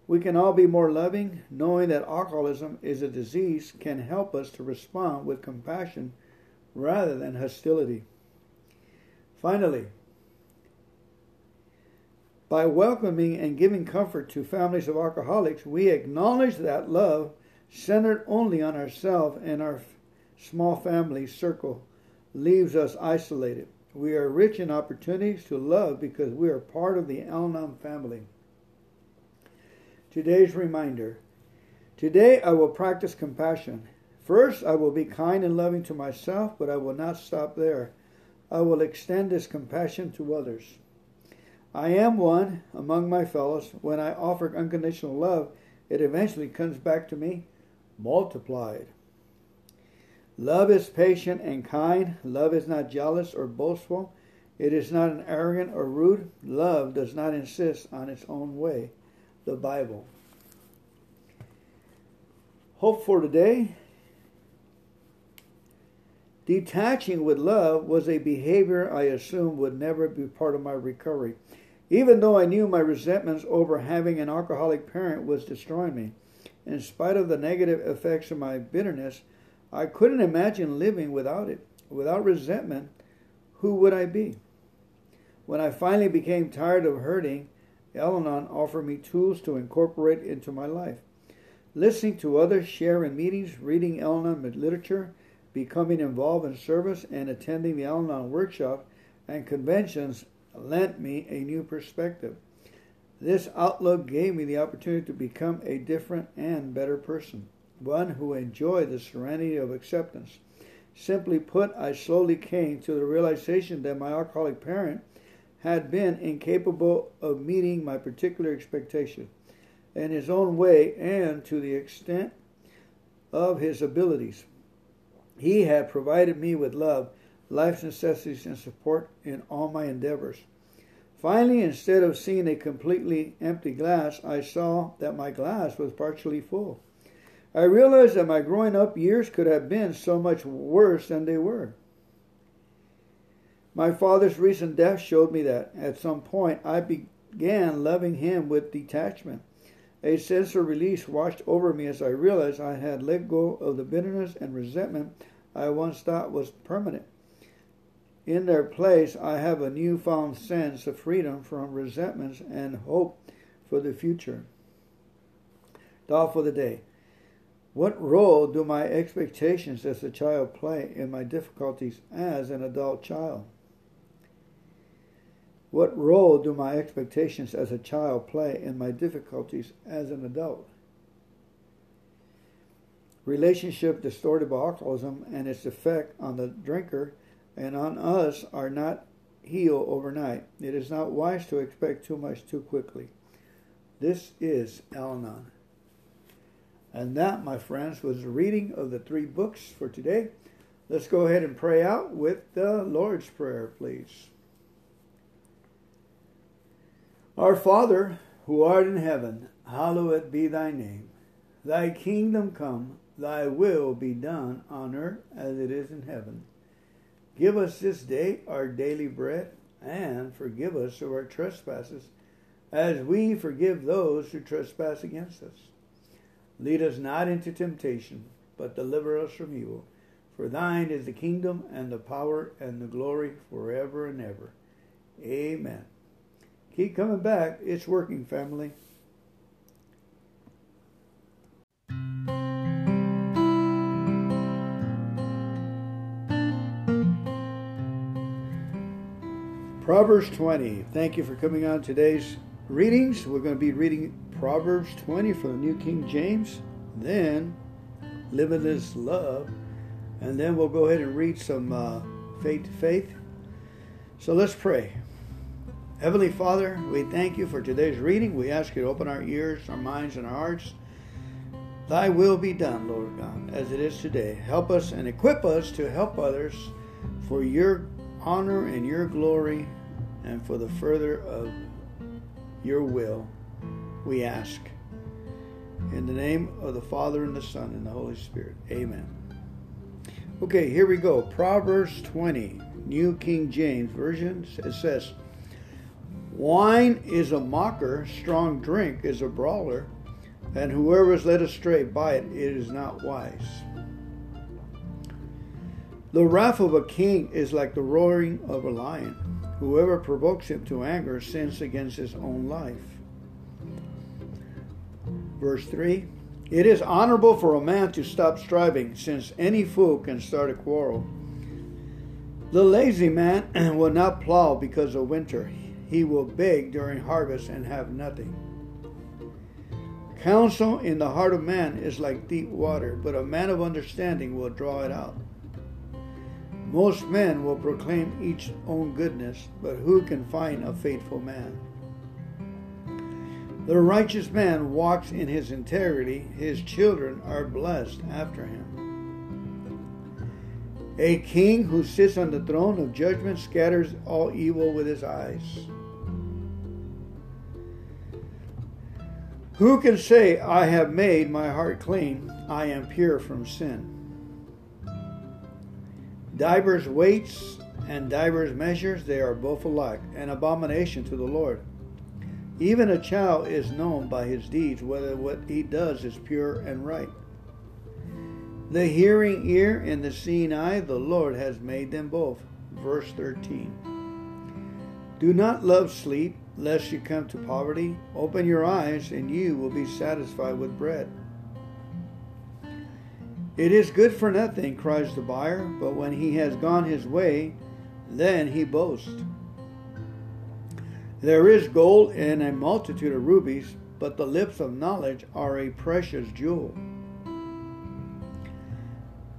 We can all be more loving, knowing that alcoholism is a disease can help us to respond with compassion rather than hostility. Finally, by welcoming and giving comfort to families of alcoholics, we acknowledge that love centered only on ourselves and our small family circle leaves us isolated. We are rich in opportunities to love because we are part of the Al family. Today's reminder Today I will practice compassion. First, I will be kind and loving to myself, but I will not stop there. I will extend this compassion to others. I am one among my fellows. When I offer unconditional love, it eventually comes back to me multiplied. Love is patient and kind. Love is not jealous or boastful. It is not an arrogant or rude. Love does not insist on its own way. The Bible. Hope for today. Detaching with love was a behavior I assumed would never be part of my recovery. Even though I knew my resentments over having an alcoholic parent was destroying me, in spite of the negative effects of my bitterness, I couldn't imagine living without it. Without resentment, who would I be? When I finally became tired of hurting, Al Anon offered me tools to incorporate into my life. Listening to others share in meetings, reading Al Anon literature, becoming involved in service, and attending the Al Anon workshop and conventions lent me a new perspective. This outlook gave me the opportunity to become a different and better person, one who enjoyed the serenity of acceptance. Simply put, I slowly came to the realization that my alcoholic parent had been incapable of meeting my particular expectation in his own way and to the extent of his abilities. He had provided me with love life's necessities, and support in all my endeavors. Finally, instead of seeing a completely empty glass, I saw that my glass was partially full. I realized that my growing up years could have been so much worse than they were. My father's recent death showed me that at some point I began loving him with detachment. A sense of release washed over me as I realized I had let go of the bitterness and resentment I once thought was permanent. In their place, I have a newfound sense of freedom from resentments and hope for the future. Thought for the day. What role do my expectations as a child play in my difficulties as an adult child? What role do my expectations as a child play in my difficulties as an adult? Relationship distorted by alcoholism and its effect on the drinker and on us are not healed overnight. It is not wise to expect too much too quickly. This is Al Anon. And that, my friends, was the reading of the three books for today. Let's go ahead and pray out with the Lord's Prayer, please. Our Father, who art in heaven, hallowed be thy name. Thy kingdom come, thy will be done on earth as it is in heaven. Give us this day our daily bread, and forgive us of our trespasses, as we forgive those who trespass against us. Lead us not into temptation, but deliver us from evil. For thine is the kingdom, and the power, and the glory forever and ever. Amen. Keep coming back. It's working, family. Proverbs 20. Thank you for coming on today's readings. We're going to be reading Proverbs 20 from the New King James, then Living Limitless Love, and then we'll go ahead and read some uh, Faith to Faith. So let's pray. Heavenly Father, we thank you for today's reading. We ask you to open our ears, our minds, and our hearts. Thy will be done, Lord God, as it is today. Help us and equip us to help others for your honor and your glory and for the further of your will, we ask. In the name of the Father and the Son and the Holy Spirit. Amen. Okay, here we go. Proverbs 20, New King James Version. It says, Wine is a mocker, strong drink is a brawler, and whoever is led astray by it, it is not wise. The wrath of a king is like the roaring of a lion. Whoever provokes him to anger sins against his own life. Verse 3 It is honorable for a man to stop striving, since any fool can start a quarrel. The lazy man (clears throat) will not plow because of winter. He will beg during harvest and have nothing. Counsel in the heart of man is like deep water, but a man of understanding will draw it out. Most men will proclaim each own goodness, but who can find a faithful man? The righteous man walks in his integrity, his children are blessed after him. A king who sits on the throne of judgment scatters all evil with his eyes. Who can say, I have made my heart clean, I am pure from sin? Divers weights and divers measures, they are both alike, an abomination to the Lord. Even a child is known by his deeds, whether what he does is pure and right. The hearing ear and the seeing eye, the Lord has made them both. Verse 13. Do not love sleep, lest you come to poverty. Open your eyes, and you will be satisfied with bread. It is good for nothing, cries the buyer, but when he has gone his way, then he boasts. There is gold in a multitude of rubies, but the lips of knowledge are a precious jewel.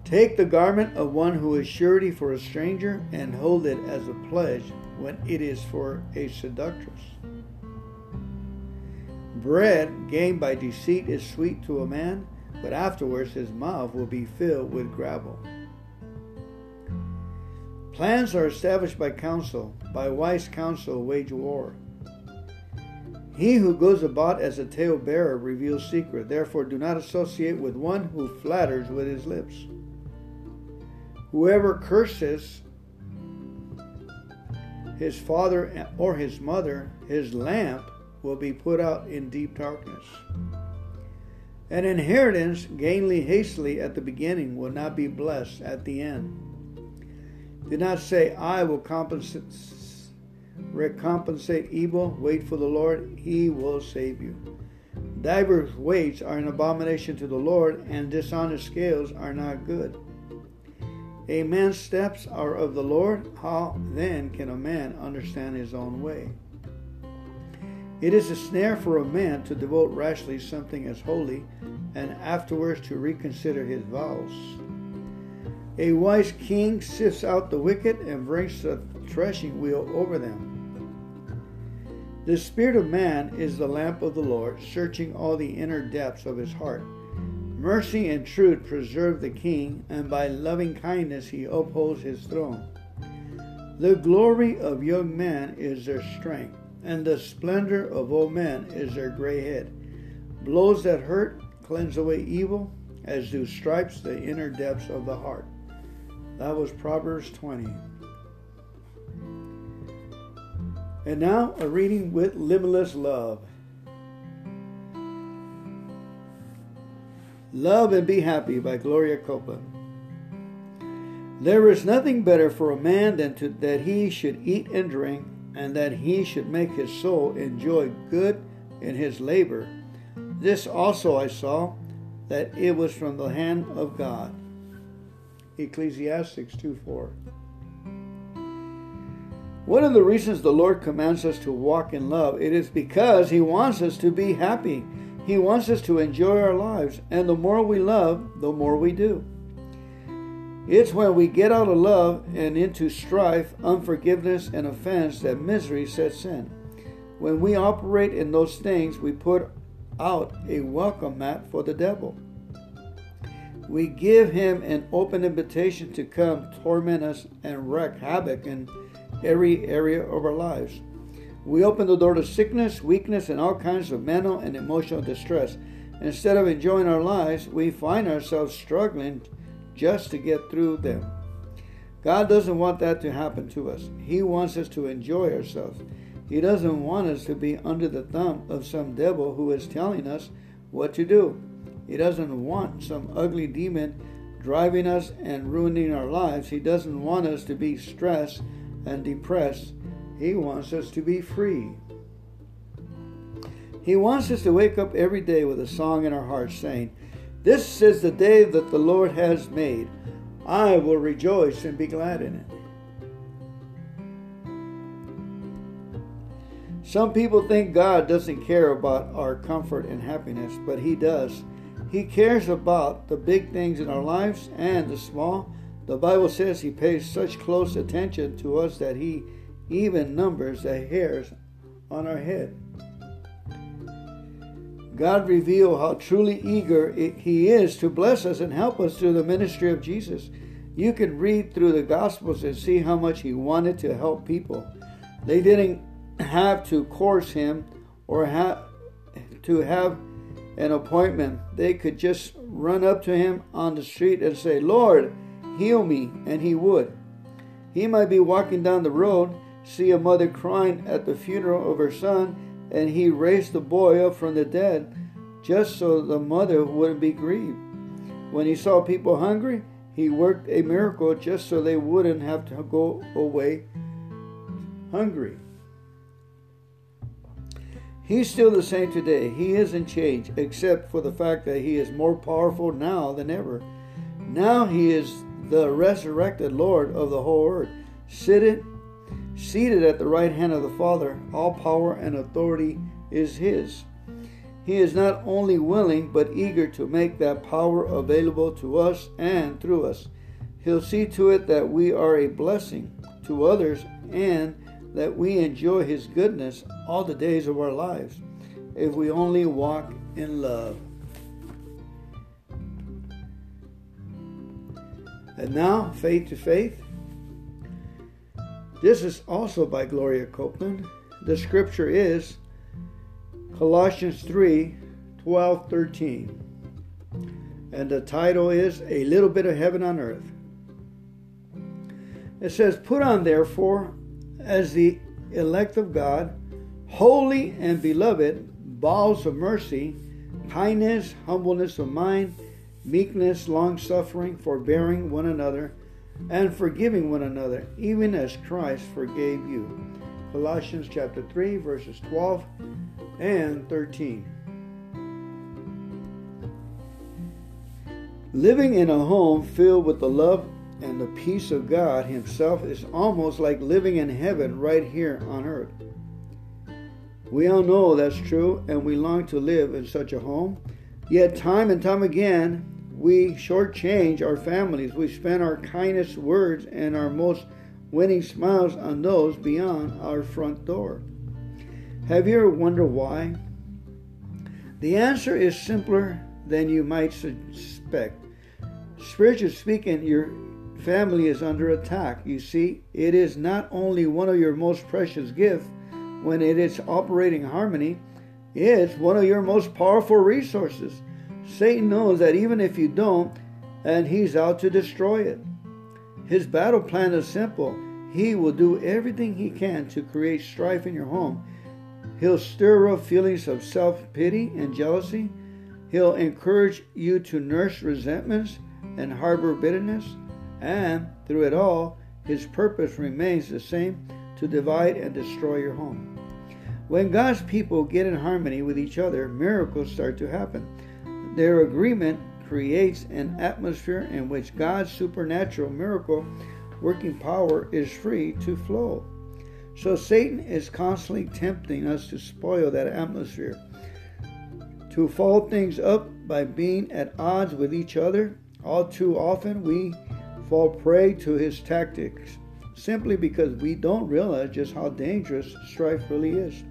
Take the garment of one who is surety for a stranger, and hold it as a pledge when it is for a seductress. Bread gained by deceit is sweet to a man but afterwards his mouth will be filled with gravel. Plans are established by counsel, by wise counsel wage war. He who goes about as a talebearer reveals secret. Therefore, do not associate with one who flatters with his lips. Whoever curses his father or his mother, his lamp will be put out in deep darkness. An inheritance gained hastily at the beginning will not be blessed at the end. Do not say, I will compensate, recompensate evil. Wait for the Lord, he will save you. Divers weights are an abomination to the Lord, and dishonest scales are not good. A man's steps are of the Lord. How then can a man understand his own way? It is a snare for a man to devote rashly something as holy, and afterwards to reconsider his vows. A wise king sifts out the wicked and brings the threshing wheel over them. The spirit of man is the lamp of the Lord, searching all the inner depths of his heart. Mercy and truth preserve the king, and by loving kindness he upholds his throne. The glory of young men is their strength and the splendor of old men is their gray head. Blows that hurt cleanse away evil, as do stripes the inner depths of the heart. That was Proverbs 20. And now a reading with limitless love. Love and Be Happy by Gloria Copeland. There is nothing better for a man than to, that he should eat and drink and that he should make his soul enjoy good in his labor. This also I saw, that it was from the hand of God. Ecclesiastes 2 4. One of the reasons the Lord commands us to walk in love, it is because He wants us to be happy. He wants us to enjoy our lives, and the more we love, the more we do. It's when we get out of love and into strife, unforgiveness, and offense that misery sets in. When we operate in those things, we put out a welcome mat for the devil. We give him an open invitation to come torment us and wreak havoc in every area of our lives. We open the door to sickness, weakness, and all kinds of mental and emotional distress. Instead of enjoying our lives, we find ourselves struggling just to get through them. God doesn't want that to happen to us. He wants us to enjoy ourselves. He doesn't want us to be under the thumb of some devil who is telling us what to do. He doesn't want some ugly demon driving us and ruining our lives. He doesn't want us to be stressed and depressed. He wants us to be free. He wants us to wake up every day with a song in our hearts saying, This is the day that the Lord has made. I will rejoice and be glad in it. Some people think God doesn't care about our comfort and happiness, but He does. He cares about the big things in our lives and the small. The Bible says He pays such close attention to us that He even numbers the hairs on our head. God revealed how truly eager He is to bless us and help us through the ministry of Jesus. You can read through the Gospels and see how much He wanted to help people. They didn't have to course Him or have to have an appointment. They could just run up to Him on the street and say, Lord, heal me, and He would. He might be walking down the road, see a mother crying at the funeral of her son, and he raised the boy up from the dead just so the mother wouldn't be grieved. When he saw people hungry, he worked a miracle just so they wouldn't have to go away hungry. He's still the same today. He isn't changed, except for the fact that he is more powerful now than ever. Now he is the resurrected Lord of the whole earth, seated seated at the right hand of the Father, all power and authority is His. He is not only willing, but eager to make that power available to us and through us. He'll see to it that we are a blessing to others and that we enjoy His goodness all the days of our lives if we only walk in love. And now, faith to faith. This is also by Gloria Copeland. The scripture is Colossians 3 12 13. And the title is A Little Bit of Heaven on Earth. It says, Put on therefore, as the elect of God, holy and beloved, bowels of mercy, kindness, humbleness of mind, meekness, long suffering, forbearing one another and forgiving one another, even as Christ forgave you. Colossians chapter 3, verses 12 and 13. Living in a home filled with the love and the peace of God Himself is almost like living in heaven right here on earth. We all know that's true, and we long to live in such a home. Yet, time and time again, we shortchange our families. We spend our kindest words and our most winning smiles on those beyond our front door. Have you ever wondered why? The answer is simpler than you might suspect. Spiritually speaking, your family is under attack. You see, it is not only one of your most precious gifts when it is operating harmony, it's one of your most powerful resources. Satan knows that even if you don't, and he's out to destroy it. His battle plan is simple. He will do everything he can to create strife in your home. He'll stir up feelings of self pity and jealousy. He'll encourage you to nurse resentments and harbor bitterness. And through it all, his purpose remains the same to divide and destroy your home. When God's people get in harmony with each other, miracles start to happen. Their agreement creates an atmosphere in which God's supernatural miracle working power is free to flow. So Satan is constantly tempting us to spoil that atmosphere, to fold things up by being at odds with each other. All too often we fall prey to his tactics simply because we don't realize just how dangerous strife really is.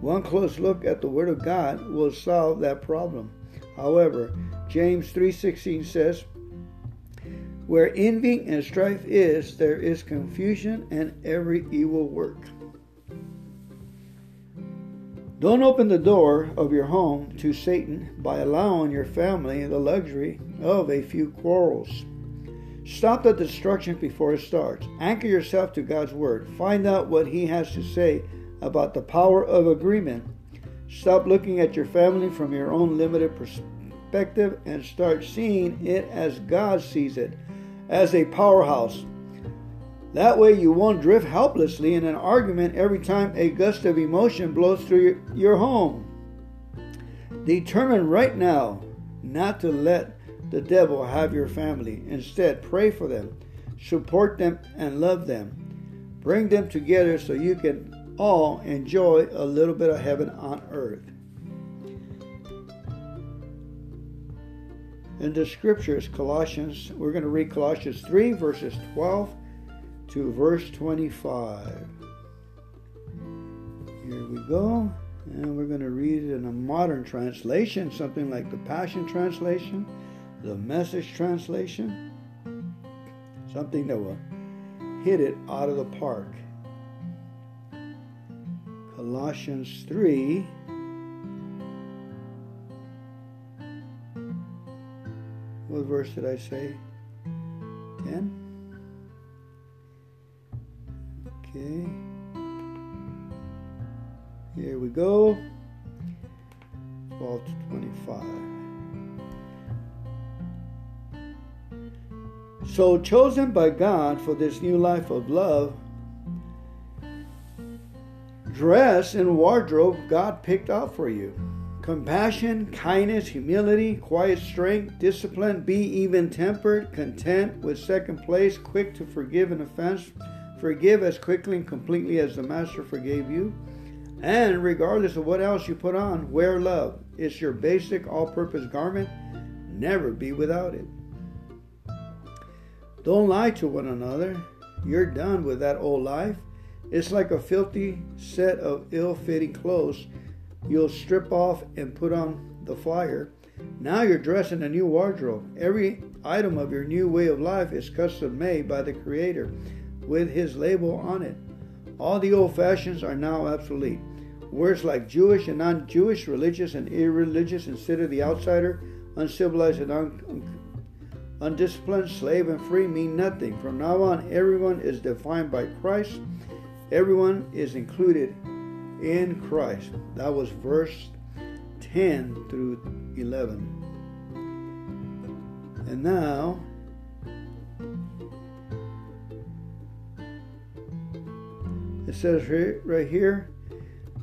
One close look at the word of God will solve that problem. However, James 3:16 says, "Where envy and strife is, there is confusion and every evil work." Don't open the door of your home to Satan by allowing your family the luxury of a few quarrels. Stop the destruction before it starts. Anchor yourself to God's Word. Find out what He has to say about the power of agreement. Stop looking at your family from your own limited perspective and start seeing it as God sees it, as a powerhouse. That way, you won't drift helplessly in an argument every time a gust of emotion blows through your, home. Determine right now not to let the devil have your family. Instead, pray for them, support them, and love them. Bring them together so you can all enjoy a little bit of heaven on earth. In the scriptures, Colossians, we're going to read Colossians 3, verses 12 to verse 25. Here we go. And we're going to read it in a modern translation, something like the Passion Translation the message translation, something that will hit it out of the park. Colossians 3. What verse did I say? 10? Okay. Here we go. 12 to 25. So, chosen by God for this new life of love, dress and wardrobe God picked out for you. Compassion, kindness, humility, quiet strength, discipline, be even tempered, content, with second place, quick to forgive an offense, forgive as quickly and completely as the Master forgave you. And regardless of what else you put on, wear love. It's your basic all purpose garment. Never be without it. Don't lie to one another. You're done with that old life. It's like a filthy set of ill fitting clothes you'll strip off and put on the fire. Now you're dressed in a new wardrobe. Every item of your new way of life is custom made by the Creator with His label on it. All the old fashions are now obsolete. Words like Jewish and non Jewish, religious and irreligious, instead of the outsider, uncivilized and un- undisciplined, slave, and free mean nothing. From now on, everyone is defined by Christ. Everyone is included in Christ. That was verse 10 through 11. And now, it says right here,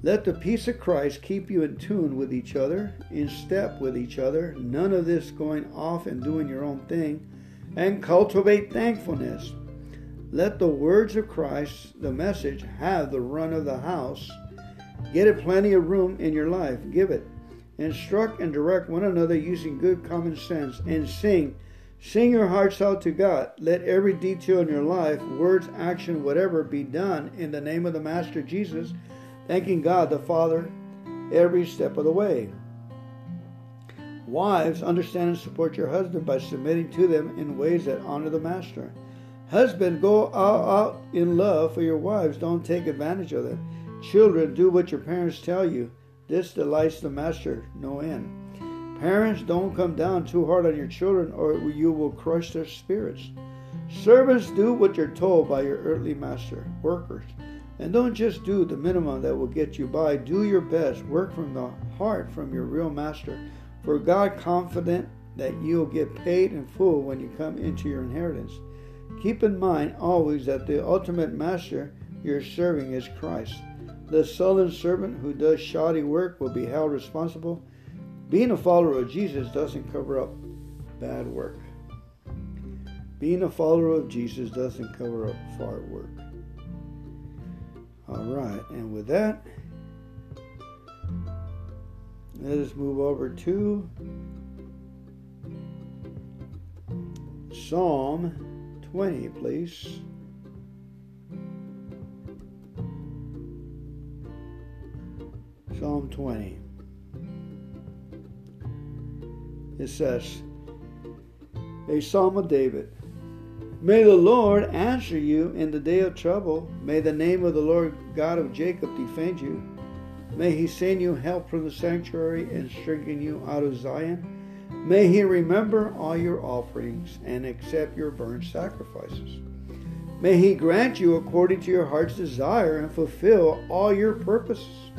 let the peace of Christ keep you in tune with each other, in step with each other, none of this going off and doing your own thing, and cultivate thankfulness. Let the words of Christ, the message, have the run of the house. Get it plenty of room in your life. Give it. Instruct and direct one another using good common sense and sing. Sing your hearts out to God. Let every detail in your life, words, action, whatever, be done in the name of the Master Jesus thanking God the Father every step of the way. Wives, understand and support your husband by submitting to them in ways that honor the master. Husband, go out, in love for your wives. Don't take advantage of them. Children, do what your parents tell you. This delights the master no end. Parents, don't come down too hard on your children or you will crush their spirits. Servants, do what you're told by your earthly master. Workers, and don't just do the minimum that will get you by. Do your best. Work from the heart from your real master. For God confident that you'll get paid in full when you come into your inheritance. Keep in mind always that the ultimate master you're serving is Christ. The sullen servant who does shoddy work will be held responsible. Being a follower of Jesus doesn't cover up bad work. Being a follower of Jesus doesn't cover up far work. All right, and with that, let us move over to Psalm 20, please. Psalm 20. It says, A Psalm of David. May the Lord answer you in the day of trouble. May the name of the Lord God of Jacob defend you. May he send you help from the sanctuary and strengthen you out of Zion. May he remember all your offerings and accept your burnt sacrifices. May he grant you according to your heart's desire and fulfill all your purposes.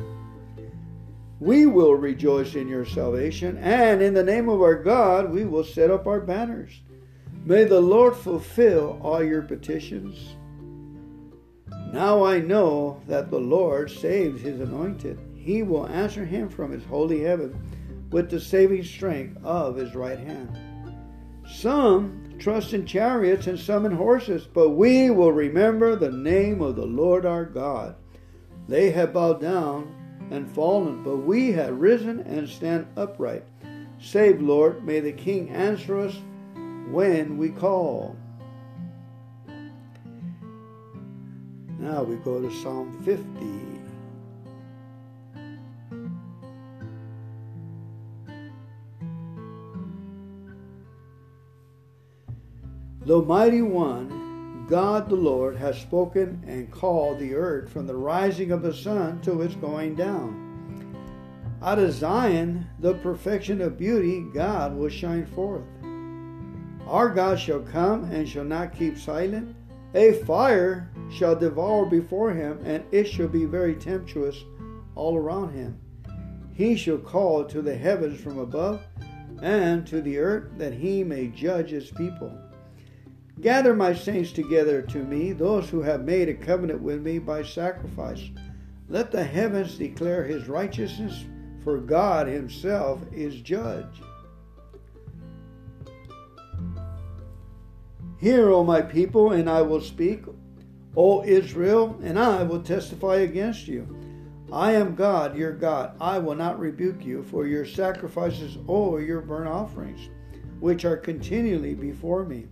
We will rejoice in your salvation, and in the name of our God we will set up our banners. May the Lord fulfill all your petitions. Now I know that the Lord saves his anointed. He will answer him from his holy heaven with the saving strength of his right hand. Some trust in chariots and some in horses, but we will remember the name of the Lord our God. They have bowed down and fallen, but we have risen and stand upright. Save, Lord, may the King answer us when we call. Now we go to Psalm 50. The mighty one, God the Lord, has spoken and called the earth from the rising of the sun to its going down. Out of Zion, the perfection of beauty, God will shine forth. Our God shall come and shall not keep silent. A fire shall devour before him, and it shall be very tempestuous all around him. He shall call to the heavens from above, and to the earth, that he may judge his people. Gather my saints together to me, those who have made a covenant with me by sacrifice. Let the heavens declare his righteousness, for God himself is judge. Hear, O my people, and I will speak. O Israel, and I will testify against you. I am God, your God. I will not rebuke you for your sacrifices or your burnt offerings, which are continually before me.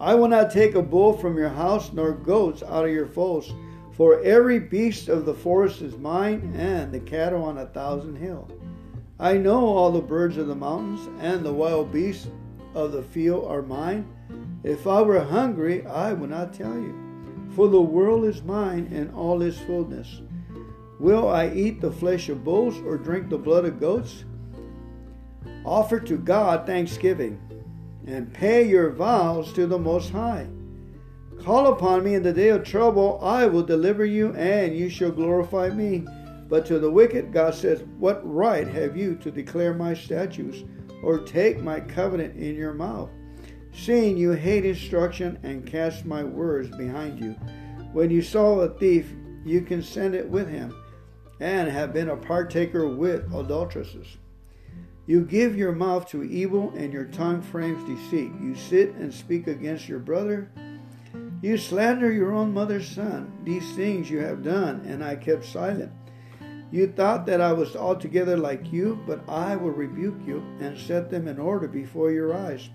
I will not take a bull from your house, nor goats out of your folds. For every beast of the forest is mine, and the cattle on a thousand hills. I know all the birds of the mountains, and the wild beasts of the field are mine. If I were hungry, I would not tell you. For the world is mine, and all its fullness. Will I eat the flesh of bulls, or drink the blood of goats? Offer to God thanksgiving and pay your vows to the Most High. Call upon me in the day of trouble, I will deliver you, and you shall glorify me. But to the wicked, God says, What right have you to declare my statutes, or take my covenant in your mouth? Seeing you hate instruction and cast my words behind you. When you saw a thief, you consented with him, and have been a partaker with adulteresses. You give your mouth to evil, and your tongue frames deceit. You sit and speak against your brother. You slander your own mother's son. These things you have done, and I kept silent. You thought that I was altogether like you, but I will rebuke you and set them in order before your eyes.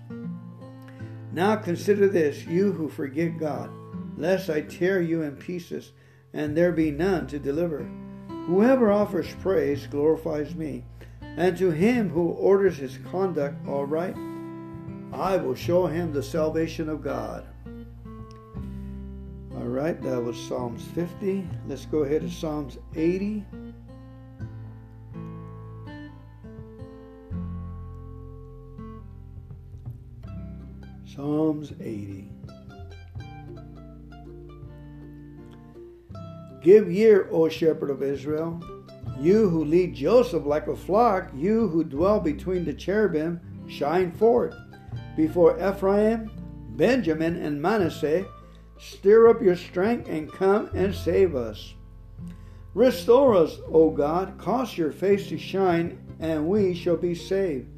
Now consider this, you who forget God, lest I tear you in pieces, and there be none to deliver. Whoever offers praise glorifies me and to him who orders his conduct aright, I will show him the salvation of God. All right, that was Psalms 50. Let's go ahead to Psalms 80. Psalms 80. Give ear, O shepherd of Israel you who lead Joseph like a flock, you who dwell between the cherubim, shine forth. Before Ephraim, Benjamin, and Manasseh, stir up your strength and come and save us. Restore us, O God, cause your face to shine, and we shall be saved.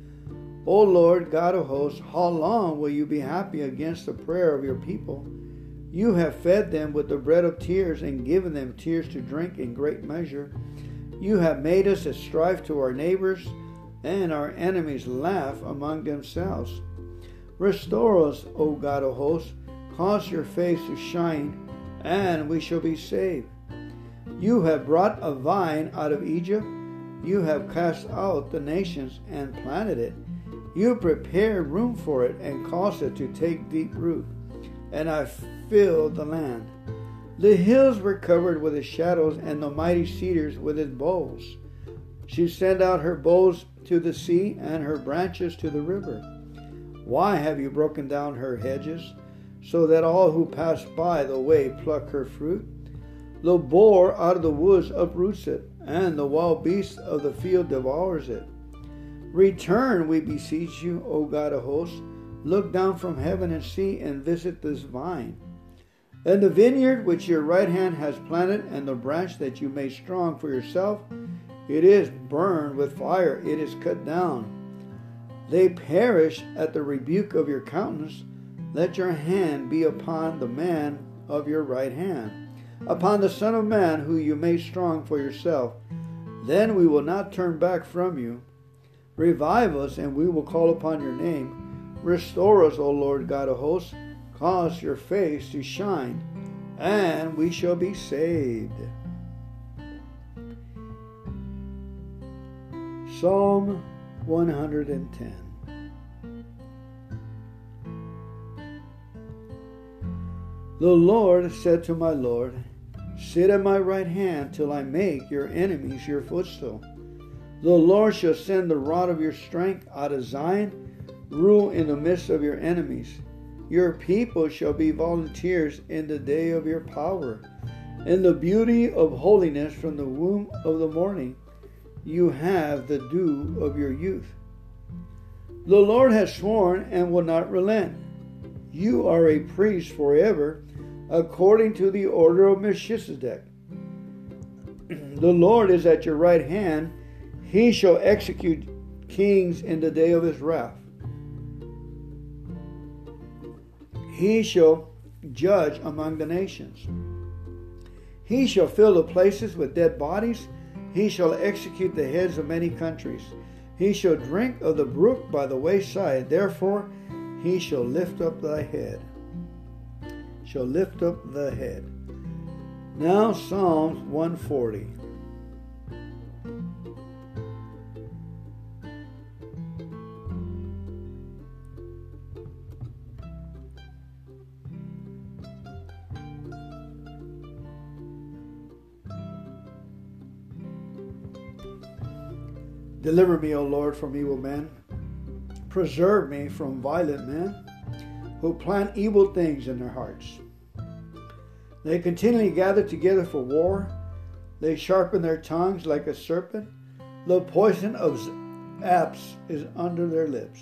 O Lord, God of hosts, how long will you be happy against the prayer of your people? You have fed them with the bread of tears and given them tears to drink in great measure. You have made us a strife to our neighbors, and our enemies laugh among themselves. Restore us, O God of hosts, cause your face to shine, and we shall be saved. You have brought a vine out of Egypt. You have cast out the nations and planted it. You prepared room for it and caused it to take deep root, and I filled the land. The hills were covered with its shadows, and the mighty cedars with its boughs. She sent out her boughs to the sea, and her branches to the river. Why have you broken down her hedges, so that all who pass by the way pluck her fruit? The boar out of the woods uproots it, and the wild beast of the field devours it. Return, we beseech you, O God of hosts. Look down from heaven and see and visit this vine. And the vineyard which your right hand has planted, and the branch that you made strong for yourself, it is burned with fire, it is cut down. They perish at the rebuke of your countenance. Let your hand be upon the man of your right hand, upon the Son of Man who you made strong for yourself. Then we will not turn back from you. Revive us, and we will call upon your name. Restore us, O Lord God of hosts. Cause your face to shine, and we shall be saved. Psalm 110. The Lord said to my Lord, Sit at my right hand till I make your enemies your footstool. The Lord shall send the rod of your strength out of Zion, rule in the midst of your enemies. Your people shall be volunteers in the day of your power. In the beauty of holiness from the womb of the morning, you have the dew of your youth. The Lord has sworn and will not relent. You are a priest forever, according to the order of Melchizedek. (clears throat) the Lord is at your right hand he shall execute kings in the day of his wrath. He shall judge among the nations. He shall fill the places with dead bodies. He shall execute the heads of many countries. He shall drink of the brook by the wayside. Therefore, he shall lift up thy head. Shall lift up the head. Now, Psalms 140. Deliver me, O Lord, from evil men. Preserve me from violent men who plan evil things in their hearts. They continually gather together for war. They sharpen their tongues like a serpent. The poison of apes is under their lips.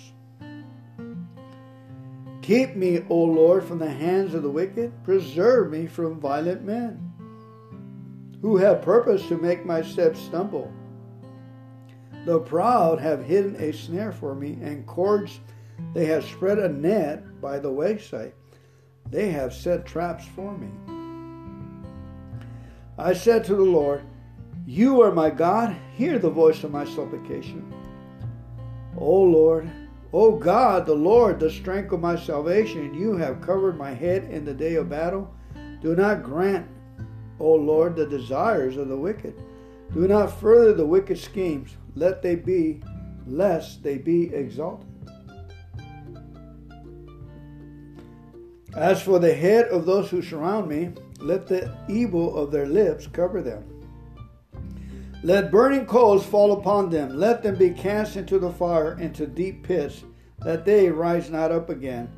Keep me, O Lord, from the hands of the wicked. Preserve me from violent men who have purpose to make my steps stumble. The proud have hidden a snare for me, and cords they have spread a net by the wayside. They have set traps for me. I said to the Lord, You are my God, hear the voice of my supplication. O Lord, O God, the Lord, the strength of my salvation, you have covered my head in the day of battle. Do not grant, O Lord, the desires of the wicked. Do not further the wicked schemes let they be, lest they be exalted. As for the head of those who surround me, let the evil of their lips cover them. Let burning coals fall upon them. Let them be cast into the fire, into deep pits, that they rise not up again.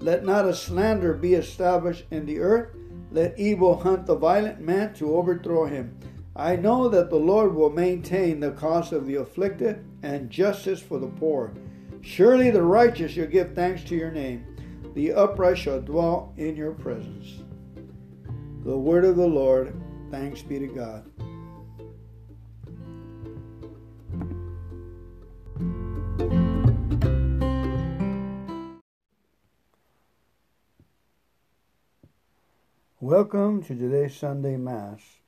Let not a slander be established in the earth. Let evil hunt the violent man to overthrow him. I know that the Lord will maintain the cause of the afflicted and justice for the poor. Surely the righteous shall give thanks to your name. The upright shall dwell in your presence. The word of the Lord, thanks be to God. Welcome to today's Sunday Mass.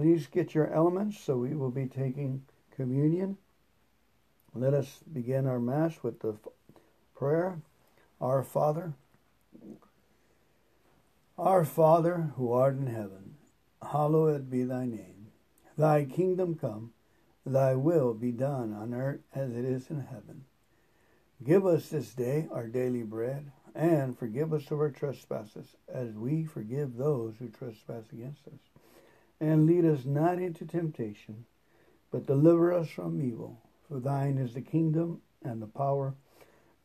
Please get your elements so we will be taking communion. Let us begin our Mass with the prayer Our Father. Our Father, who art in heaven, hallowed be thy name. Thy kingdom come, thy will be done on earth as it is in heaven. Give us this day our daily bread and forgive us of our trespasses, as we forgive those who trespass against us. And lead us not into temptation, but deliver us from evil. For thine is the kingdom, and the power,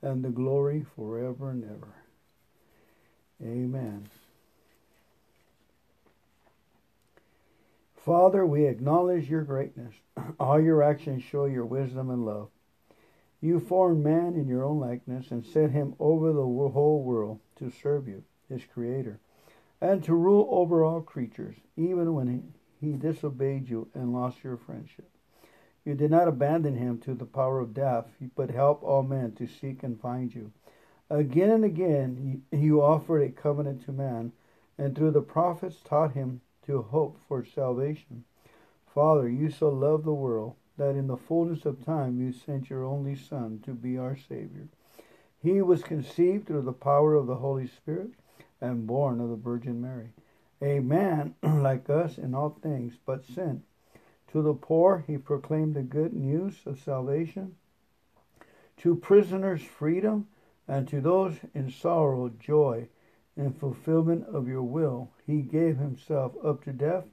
and the glory forever and ever. Amen. Father, we acknowledge your greatness. (clears throat) All your actions show your wisdom and love. You formed man in your own likeness and set him over the whole world to serve you, his creator, and to rule over all creatures, even when he, he disobeyed you and lost your friendship. You did not abandon him to the power of death, but help all men to seek and find you. Again and again you offered a covenant to man, and through the prophets taught him to hope for salvation. Father, you so loved the world that in the fullness of time you sent your only Son to be our Savior. He was conceived through the power of the Holy Spirit and born of the Virgin Mary. A man (clears throat) like us in all things, but sin. To the poor he proclaimed the good news of salvation. To prisoners, freedom, and to those in sorrow, joy. In fulfillment of your will, he gave himself up to death,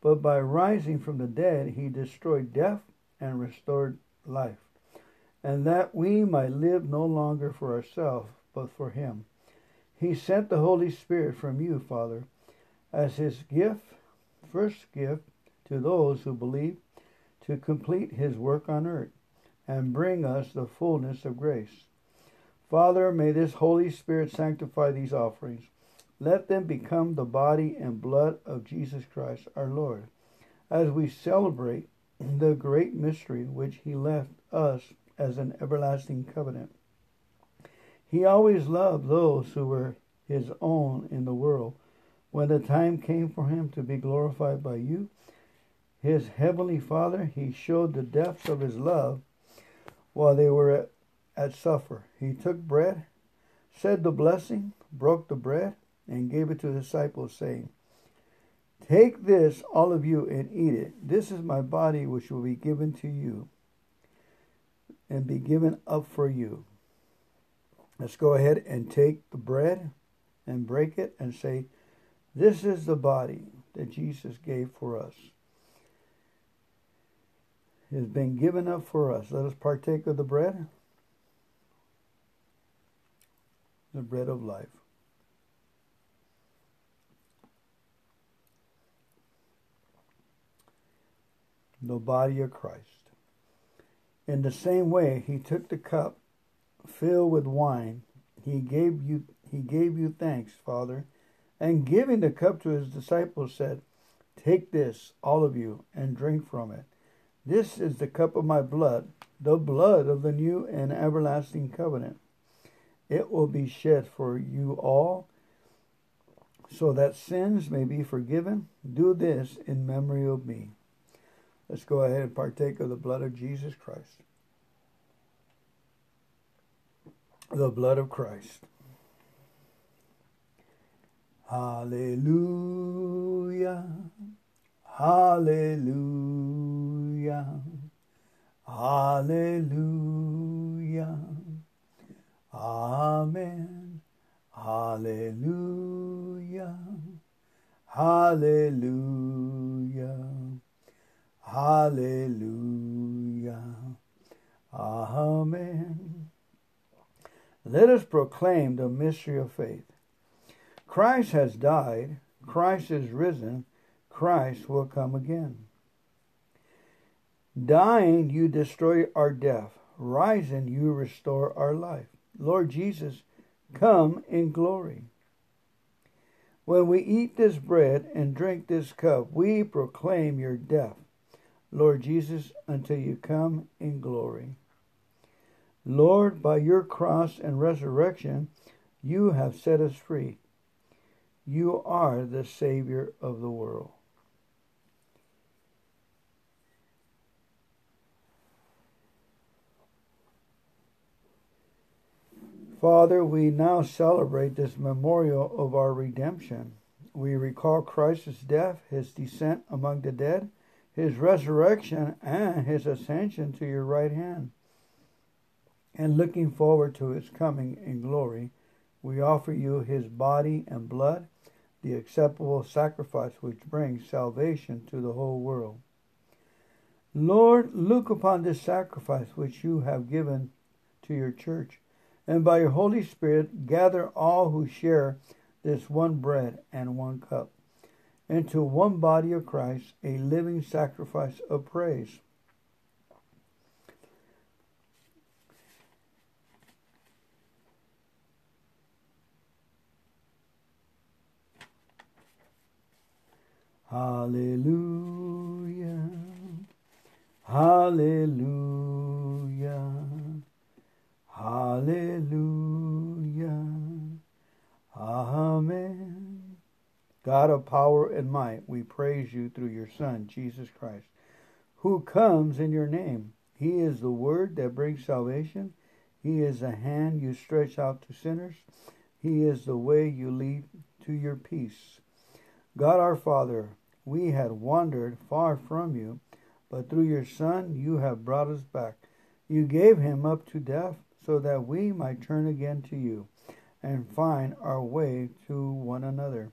but by rising from the dead, he destroyed death and restored life, and that we might live no longer for ourselves, but for Him. He sent the Holy Spirit from you, Father, as His gift, first gift to those who believe, to complete His work on earth and bring us the fullness of grace. Father, may this Holy Spirit sanctify these offerings. Let them become the body and blood of Jesus Christ our Lord, as we celebrate the great mystery which he left us as an everlasting covenant. He always loved those who were his own in the world. When the time came for him to be glorified by you, his heavenly Father, he showed the depths of his love while they were at, at supper. He took bread, said the blessing, broke the bread, and gave it to the disciples, saying, Take this, all of you, and eat it. This is my body, which will be given to you and be given up for you. Let's go ahead and take the bread and break it and say, This is the body that Jesus gave for us. It has been given up for us. Let us partake of the bread, the bread of life. the body of Christ. In the same way, he took the cup filled with wine. He gave you he gave you thanks, Father, and giving the cup to his disciples said, Take this, all of you, and drink from it. This is the cup of my blood, the blood of the new and everlasting covenant. It will be shed for you all, so that sins may be forgiven. Do this in memory of me. Let's go ahead and partake of the blood of Jesus Christ. The blood of Christ. Hallelujah. Hallelujah. Hallelujah. Amen. Hallelujah. Hallelujah. Hallelujah. Amen. Let us proclaim the mystery of faith. Christ has died, Christ is risen, Christ will come again. Dying, you destroy our death. Rising, you restore our life. Lord Jesus, come in glory. When we eat this bread and drink this cup, we proclaim your death Lord Jesus, until you come in glory. Lord, by your cross and resurrection, you have set us free. You are the Savior of the world. Father, we now celebrate this memorial of our redemption. We recall Christ's death, his descent among the dead, his resurrection, and his ascension to your right hand. And looking forward to his coming in glory, we offer you his body and blood, the acceptable sacrifice which brings salvation to the whole world. Lord, look upon this sacrifice which you have given to your church and by your Holy Spirit gather all who share this one bread and one cup into one body of Christ, a living sacrifice of praise. Hallelujah. Hallelujah. Hallelujah. Amen. God of power and might, we praise you through your Son, Jesus Christ, who comes in your name. He is the word that brings salvation. He is the hand you stretch out to sinners. He is the way you lead to your peace. God our Father, we had wandered far from you, but through your Son you have brought us back. You gave him up to death so that we might turn again to you and find our way to one another.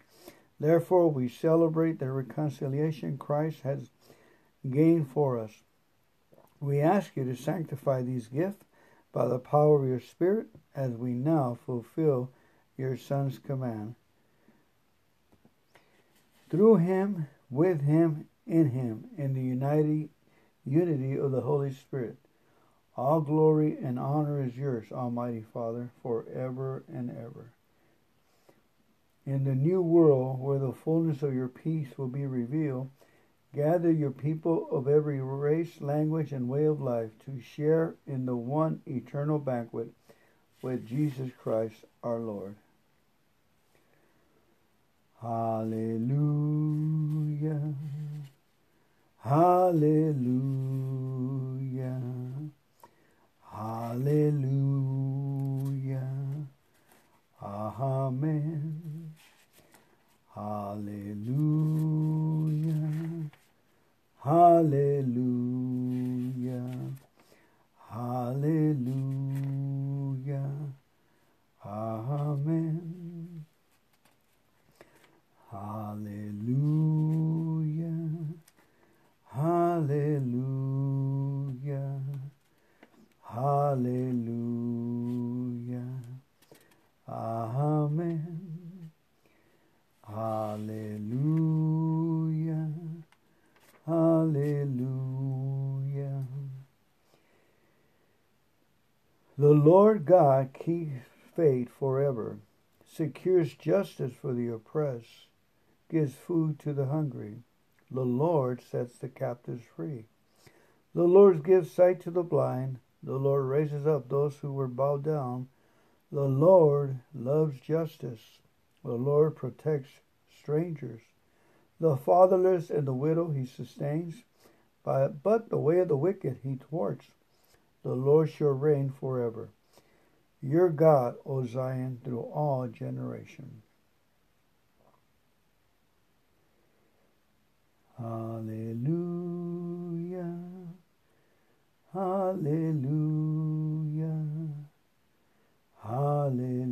Therefore, we celebrate the reconciliation Christ has gained for us. We ask you to sanctify these gifts by the power of your Spirit as we now fulfill your Son's command. Through him, with him, in him, in the united unity of the Holy Spirit all glory and honor is yours, Almighty Father, forever and ever. In the new world, where the fullness of your peace will be revealed, gather your people of every race, language, and way of life to share in the one eternal banquet with Jesus Christ our Lord. Hallelujah. Hallelujah. Hallelujah. Amen. Hallelujah. Hallelujah. Hallelujah. Amen. Hallelujah. Hallelujah. Hallelujah. Amen. Hallelujah. Hallelujah. The Lord God keeps faith forever, secures justice for the oppressed, gives food to the hungry. The Lord sets the captives free. The Lord gives sight to the blind. The Lord raises up those who were bowed down. The Lord loves justice. The Lord protects strangers. The fatherless and the widow he sustains, but the way of the wicked he thwarts. The Lord shall reign forever. Your God, O Zion, through all generations. Hallelujah. Hallelujah. Hallelujah.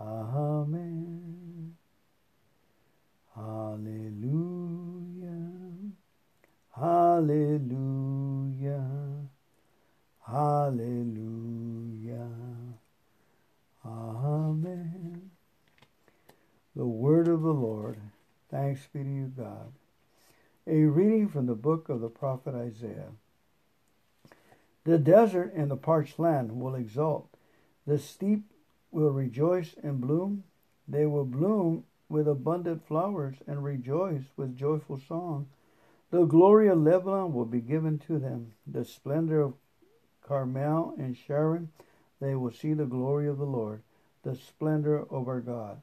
Amen. Hallelujah. Hallelujah. Hallelujah. Amen. The word of the Lord. Thanks be to you, God. A reading from the book of the prophet Isaiah. The desert and the parched land will exult. The steep will rejoice and bloom. They will bloom with abundant flowers and rejoice with joyful song. The glory of Lebanon will be given to them. The splendor of Carmel and Sharon, they will see the glory of the Lord. The splendor of our God.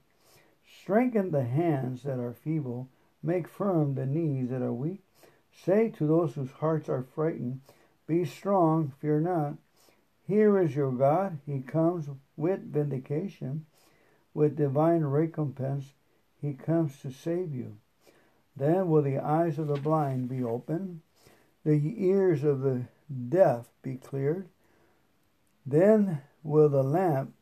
Strengthen the hands that are feeble, make firm the knees that are weak. Say to those whose hearts are frightened, Be strong, fear not. Here is your God. He comes with vindication, with divine recompense. He comes to save you. Then will the eyes of the blind be opened, the ears of the deaf be cleared. Then will the lamp,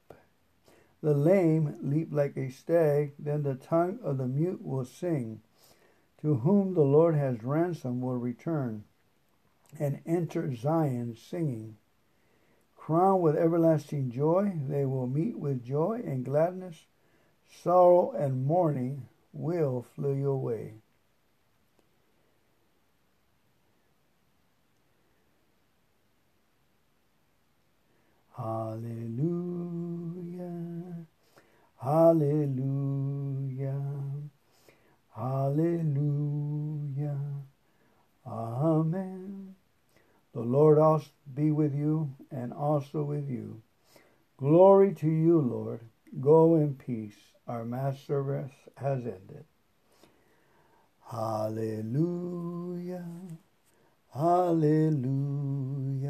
the lame leap like a stag. Then the tongue of the mute will sing. To whom the Lord has ransomed will return and enter Zion singing. Crowned with everlasting joy, they will meet with joy and gladness. Sorrow and mourning will flee away. Hallelujah. Hallelujah. Hallelujah. Amen. The Lord also be with you and also with you. Glory to you, Lord. Go in peace. Our Mass service has ended. Hallelujah. Hallelujah.